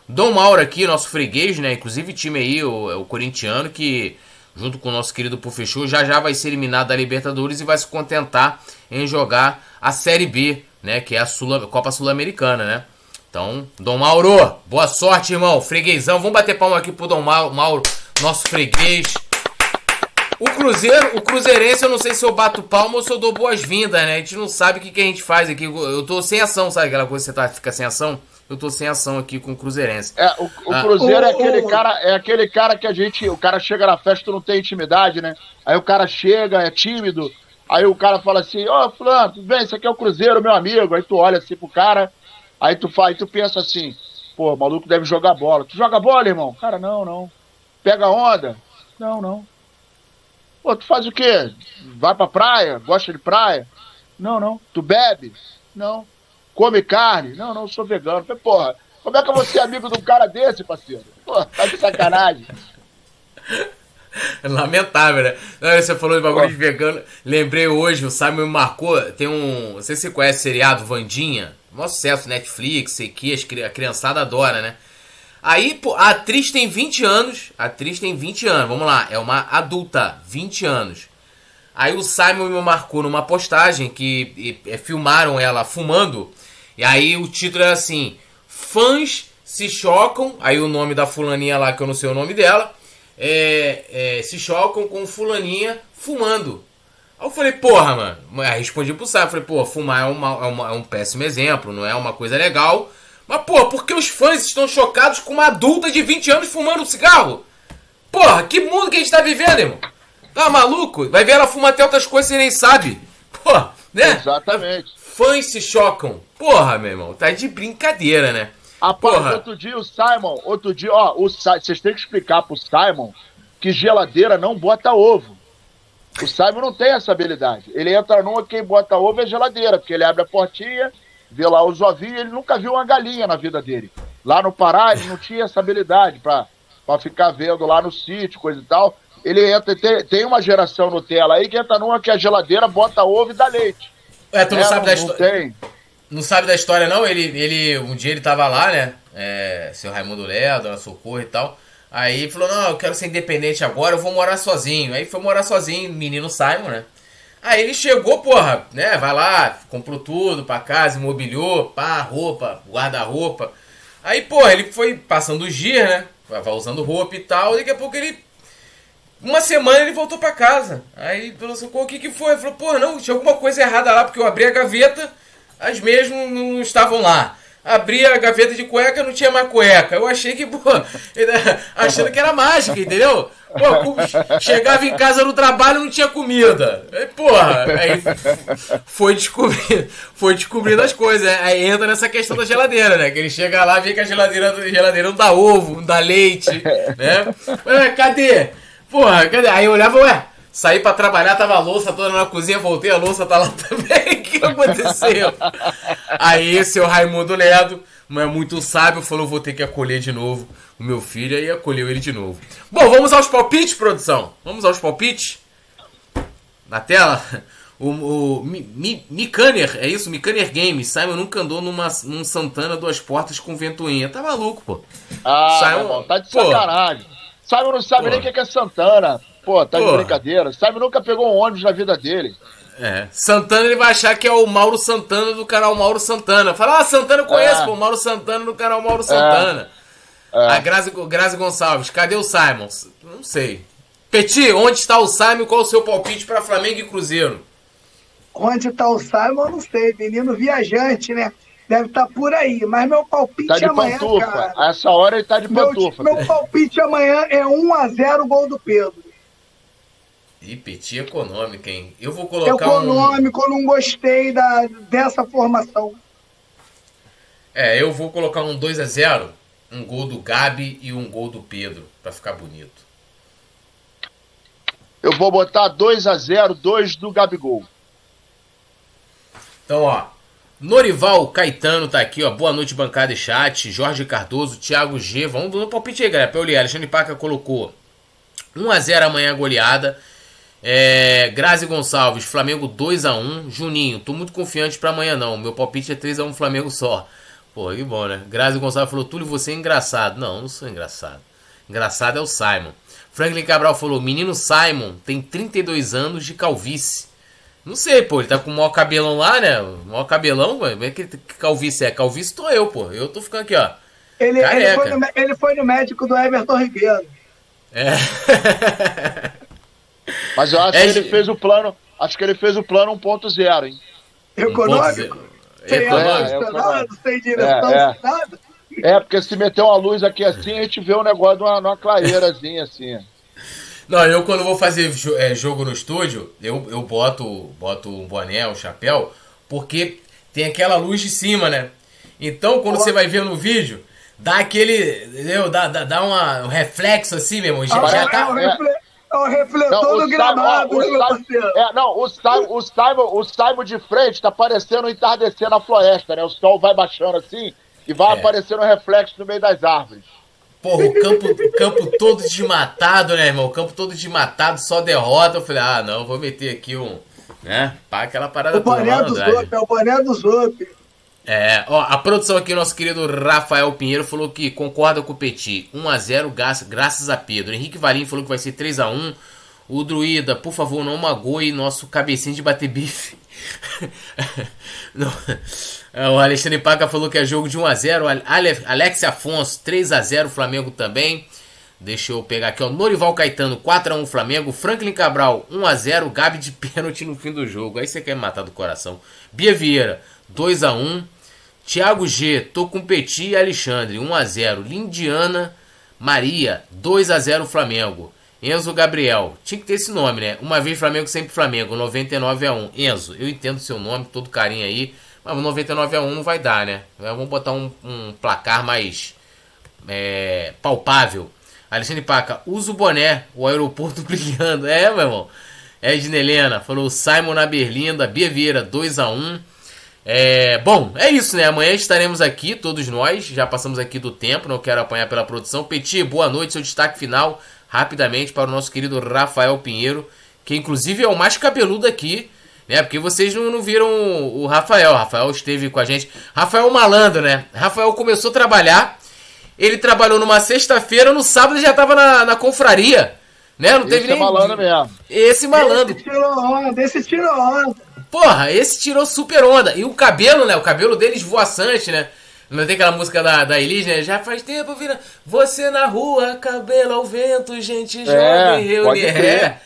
Dom Mauro aqui, nosso freguês, né? Inclusive time aí, o, o corintiano, que junto com o nosso querido Pufechou, já já vai ser eliminado da Libertadores e vai se contentar em jogar a Série B, né? Que é a Copa Sul-Americana, né? Então, Dom Mauro, boa sorte, irmão. Freguesão, vamos bater palma aqui pro Dom Mauro, nosso freguês. O Cruzeiro, o Cruzeirense, eu não sei se eu bato palma ou se eu dou boas-vindas, né? A gente não sabe o que, que a gente faz aqui. Eu tô sem ação, sabe aquela coisa que você tá, fica sem ação? Eu tô sem ação aqui com o Cruzeirense. É, o, o ah. Cruzeiro é aquele cara, é aquele cara que a gente, o cara chega na festa e não tem intimidade, né? Aí o cara chega, é tímido, aí o cara fala assim, ó, oh, fulano, tudo bem, isso aqui é o Cruzeiro, meu amigo. Aí tu olha assim pro cara, aí tu faz, tu pensa assim, pô, o maluco deve jogar bola. Tu joga bola, irmão? Cara, não, não. Pega onda? Não, não. Pô, tu faz o quê? Vai pra praia? Gosta de praia? Não, não. Tu bebe? Não. come carne? Não, não, sou vegano. falei, porra, como é que eu vou ser amigo de um cara desse, parceiro? Porra, tá de sacanagem. Lamentável, né? Não, você falou de bagulho de vegano. Lembrei hoje, o Simon me marcou. Tem um. Não sei se você conhece o seriado Vandinha. Um sucesso, Netflix, sei que a criançada adora, né? Aí, pô, a atriz tem 20 anos. A atriz tem 20 anos, vamos lá. É uma adulta, 20 anos. Aí o Simon me marcou numa postagem que e, e, filmaram ela fumando. E aí o título é assim: Fãs se chocam. Aí o nome da fulaninha lá, que eu não sei o nome dela é, é, se chocam com fulaninha fumando. Aí eu falei, porra, mano. Aí respondi pro Sá, falei, pô, fumar é, uma, é, uma, é, um péssimo exemplo, não é uma coisa legal. Mas, pô, por que os fãs estão chocados com uma adulta de 20 anos fumando um cigarro? Porra, que mundo que a gente tá vivendo, irmão? Tá maluco? Vai ver ela fuma até outras coisas e nem sabe. Porra, né? Exatamente. Fãs se chocam. Porra, meu irmão, tá de brincadeira, né? Rapaz, outro dia o Simon, outro dia, ó, o, vocês têm que explicar pro Simon que geladeira não bota ovo. O Simon não tem essa habilidade. Ele entra numa, quem bota ovo é geladeira, porque ele abre a portinha, vê lá os ovinhos, ele nunca viu uma galinha na vida dele. Lá no Pará, ele não tinha essa habilidade pra, pra ficar vendo lá no sítio, coisa e tal. Ele entra, tem, tem uma geração Nutella aí que entra numa que a geladeira bota ovo e dá leite. É, tu não é, sabe não, da história. Tem não sabe da história, não? Ele, ele um dia ele tava lá, né? É, seu Raimundo Léo, Dona Socorro e tal. Aí falou: Não, eu quero ser independente agora, eu vou morar sozinho. Aí foi morar sozinho, menino Simon, né? Aí ele chegou, porra, né? Vai lá, comprou tudo pra casa, imobiliou, pá, roupa, guarda-roupa. Aí, porra, ele foi passando os dias, né? Vai usando roupa e tal. Daqui a pouco ele. Uma semana ele voltou pra casa. Aí, pelo socorro, o que que foi? Ele falou: Porra, não, tinha alguma coisa errada lá, porque eu abri a gaveta as não, não estavam lá. Abri a gaveta de cueca, não tinha mais cueca. Eu achei que, pô, (laughs) achando que era mágica, entendeu? Pô, chegava em casa no trabalho não tinha comida. Aí, porra, aí foi descobrindo, foi descobrindo as coisas. Aí entra nessa questão da geladeira, né? Que ele chega lá, vê que a geladeira, a geladeira não dá ovo, não dá leite, né? Mas, cadê? Porra, cadê? Aí eu olhava, ué, Saí para trabalhar, tava a louça toda na cozinha, voltei, a louça tá lá (laughs) também. O que aconteceu? Aí, seu Raimundo Ledo, não é muito sábio, falou: vou ter que acolher de novo o meu filho, e acolheu ele de novo. Bom, vamos aos palpites, produção. Vamos aos palpites? Na tela? (laughs) O, o Mikaner, é isso? Mikaner Games. Simon nunca andou numa, num Santana duas portas com ventoinha. Tá maluco, pô. Ah, Simon, tá de sacanagem. Pô. Simon não sabe pô. nem o que é Santana. Pô, tá Pô. de brincadeira. Sabe, nunca pegou um ônibus na vida dele. É. Santana ele vai achar que é o Mauro Santana do canal Mauro Santana. Fala, ah, Santana eu conheço, é. pô, Mauro Santana do canal Mauro Santana. É. É. A Grazi, Grazi Gonçalves, cadê o Simon? Não sei. Peti, onde está o Simon? Qual o seu palpite para Flamengo e Cruzeiro? Onde está o Simon, eu não sei. Menino viajante, né? Deve estar tá por aí. Mas meu palpite tá de amanhã, pantufa. cara. A essa hora ele tá de pantufa. Meu, meu palpite amanhã é 1x0 gol do Pedro. E Petit econômica, hein? Eu vou colocar Econômico, um... eu não gostei da, dessa formação. É, eu vou colocar um 2 a 0 um gol do Gabi e um gol do Pedro, para ficar bonito. Eu vou botar 2 a 0 dois do Gabigol. Então, ó, Norival Caetano tá aqui, ó. Boa noite, bancada e chat. Jorge Cardoso, Thiago G. Vamos no palpite aí, galera. Pra eu ler. Alexandre Paca colocou 1 a 0 amanhã goleada. É, Grazi Gonçalves, Flamengo 2 a 1 Juninho, tô muito confiante para amanhã não. Meu palpite é 3 a 1 Flamengo só. Pô, que bom, né? Grazi Gonçalves falou: Túlio, você é engraçado. Não, não sou engraçado. Engraçado é o Simon. Franklin Cabral falou: Menino Simon tem 32 anos de calvície. Não sei, pô, ele tá com o maior cabelão lá, né? O maior cabelão, como é que calvície é? Calvície tô eu, pô. Eu tô ficando aqui, ó. Ele, ele, foi, no, ele foi no médico do Everton Ribeiro. É. (laughs) Mas eu acho é, que ele fez o plano. Acho que ele fez o plano 1.0, hein? Econômico? Sem é, sem direção, é, é. nada. É, porque se meter uma luz aqui assim, a gente vê o um negócio de uma, uma clareirazinha assim. Não, eu quando vou fazer é, jogo no estúdio, eu, eu boto, boto um boné, um chapéu, porque tem aquela luz de cima, né? Então, quando você vai ver no vídeo, dá aquele. Entendeu? Dá, dá, dá uma, um reflexo assim, meu irmão. Já, ah, já tá. É, é, o refletor não, o do gramado, ó, meu parceiro. É, não, o Simon, o, Simon, o Simon de frente tá parecendo entardecer na floresta, né? O sol vai baixando assim e vai é. aparecendo um reflexo no meio das árvores. Porra, o campo, o campo todo desmatado, né, irmão? O campo todo desmatado, só derrota. Eu falei, ah, não, vou meter aqui um. Né? Pá, aquela parada o boné do Zop, é o boné do Zop. É, ó, a produção aqui, nosso querido Rafael Pinheiro falou que concorda com o Petit. 1x0, graças a Pedro. Henrique Valim falou que vai ser 3x1. O Druida, por favor, não magoe nosso cabecinho de bater bife. (laughs) É, o Alexandre Paca falou que é jogo de 1x0. Alex Afonso, 3x0 Flamengo também. Deixa eu pegar aqui, ó. Norival Caetano, 4x1 Flamengo. Franklin Cabral, 1x0. Gabi de (laughs) pênalti no fim do jogo. Aí você quer me matar do coração. Bia Vieira, 2x1. Thiago G, tô com Petit e Alexandre, 1x0. Lindiana Maria, 2x0 Flamengo. Enzo Gabriel, tinha que ter esse nome, né? Uma vez Flamengo, sempre Flamengo, 99 a 1. Enzo, eu entendo seu nome, todo carinho aí, mas 99 a 1 não vai dar, né? Vamos botar um, um placar mais é, palpável. Alexandre Paca, usa o boné, o aeroporto (laughs) brilhando. É, meu irmão. Edna Helena, falou Simon na Berlinda, Bia Vieira, 2 a 1 é, bom, é isso, né? Amanhã estaremos aqui, todos nós. Já passamos aqui do tempo, não quero apanhar pela produção. Petit, boa noite, seu destaque final rapidamente para o nosso querido Rafael Pinheiro, que inclusive é o mais cabeludo aqui, né? Porque vocês não, não viram o, Rafael. O Rafael esteve com a gente. Rafael Malandro, né? Rafael começou a trabalhar. Ele trabalhou numa sexta-feira, no sábado já estava na, na confraria. Né? Não esse teve é nem. malandro mesmo. Esse malandro. Esse tirou onda, esse tirou onda. Porra, esse tirou super onda. E o cabelo, né? O cabelo dele esvoaçante, né? Não tem aquela música da, da Elis, né? Já faz tempo vira você na rua, cabelo ao vento, gente é, jovem, reunir. É.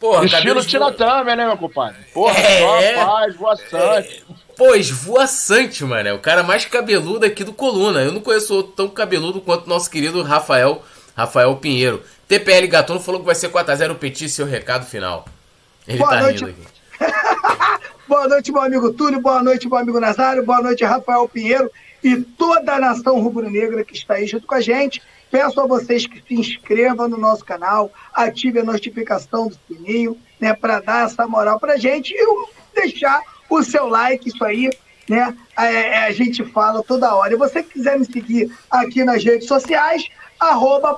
Porra, Estilo Tina Turner, né, meu compadre? Porra, é, só paz, voaçante. É, pô, esvoaçante, mano. É o cara mais cabeludo aqui do Coluna. Eu não conheço outro tão cabeludo quanto nosso querido Rafael, Rafael Pinheiro. TPL Gatuno falou que vai ser 4x0 Petit, seu recado final. Ele Boa tá noite. rindo aqui. (laughs) boa noite, meu amigo Túlio. Boa noite, meu amigo Nazário. Boa noite, Rafael Pinheiro e toda a nação rubro-negra que está aí junto com a gente. Peço a vocês que se inscrevam no nosso canal, ative a notificação do sininho, né, para dar essa moral para a gente e deixar o seu like, isso aí, né, a, é, é, a gente fala toda hora. E você que quiser me seguir aqui nas redes sociais, arroba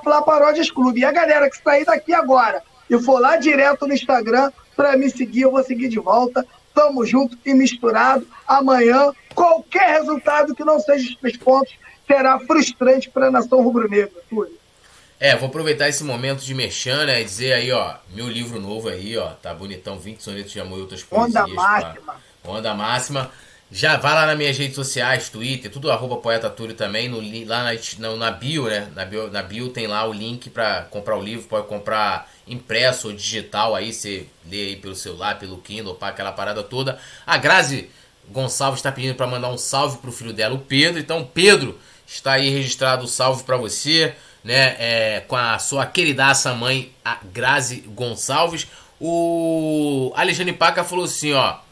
Clube. E a galera que sair daqui agora e for lá direto no Instagram para me seguir, eu vou seguir de volta. Tamo junto e misturado. Amanhã qualquer resultado que não seja os três pontos será frustrante para a nação rubro-negra, Túlio. É, vou aproveitar esse momento de mexer, né? Dizer aí, ó, meu livro novo aí, ó, tá bonitão, 20 sonetos de amor e outras poesias. Onda máxima. Pra... Onda máxima. Já vai lá nas minhas redes sociais, Twitter, tudo arroba Poeta Túlio também, no, lá na, na, bio, né? Na bio, na bio tem lá o link para comprar o livro, pode comprar impresso ou digital aí, você lê aí pelo celular, pelo Kindle, para aquela parada toda. A Grazi Gonçalves está pedindo para mandar um salve para o filho dela, o Pedro. Então, Pedro, está aí registrado o salve para você, né? É, com a sua queridaça mãe, a Grazi Gonçalves. O Alexandre Paca falou assim, ó.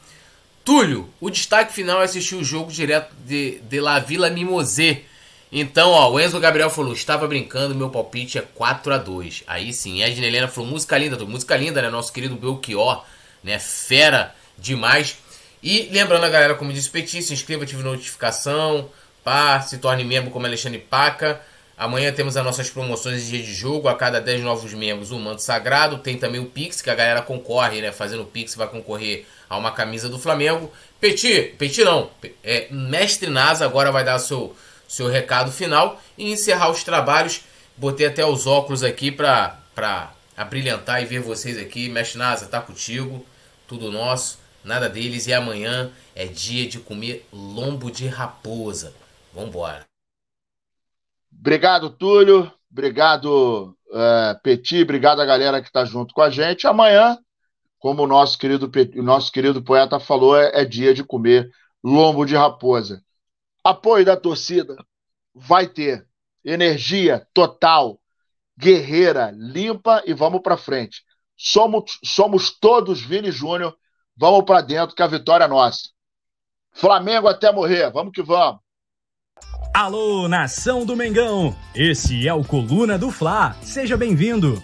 Túlio, o destaque final é assistir o jogo direto de, de La Vila Mimosé. Então, ó, o Enzo Gabriel falou, estava brincando, meu palpite é 4 a 2 Aí sim, a Helena falou, música linda, música linda, né? Nosso querido Belchior, né? Fera demais. E lembrando a galera, como disse o Petit, se inscreva, ative notificação, pá, se torne membro como Alexandre Paca. Amanhã temos as nossas promoções de dia de jogo. A cada 10 novos membros, um manto sagrado. Tem também o Pix, que a galera concorre, né? Fazendo o Pix, vai concorrer a uma camisa do Flamengo. Petit, Petit não. É, Mestre Nasa agora vai dar seu, seu recado final e encerrar os trabalhos. Botei até os óculos aqui pra, pra abrilhantar e ver vocês aqui. Mestre Nasa, tá contigo. Tudo nosso nada deles. E amanhã é dia de comer lombo de raposa. Vambora. Obrigado, Túlio. Obrigado, uh, Petit. Obrigado a galera que está junto com a gente. Amanhã, como o nosso querido, o nosso querido poeta falou, é, é dia de comer lombo de raposa. Apoio da torcida vai ter. Energia total, guerreira, limpa e vamos para frente. Somos, somos todos Vini Júnior Vamos para dentro que a vitória é nossa. Flamengo até morrer. Vamos que vamos. Alô, nação do Mengão! Esse é o Coluna do Fla. Seja bem-vindo.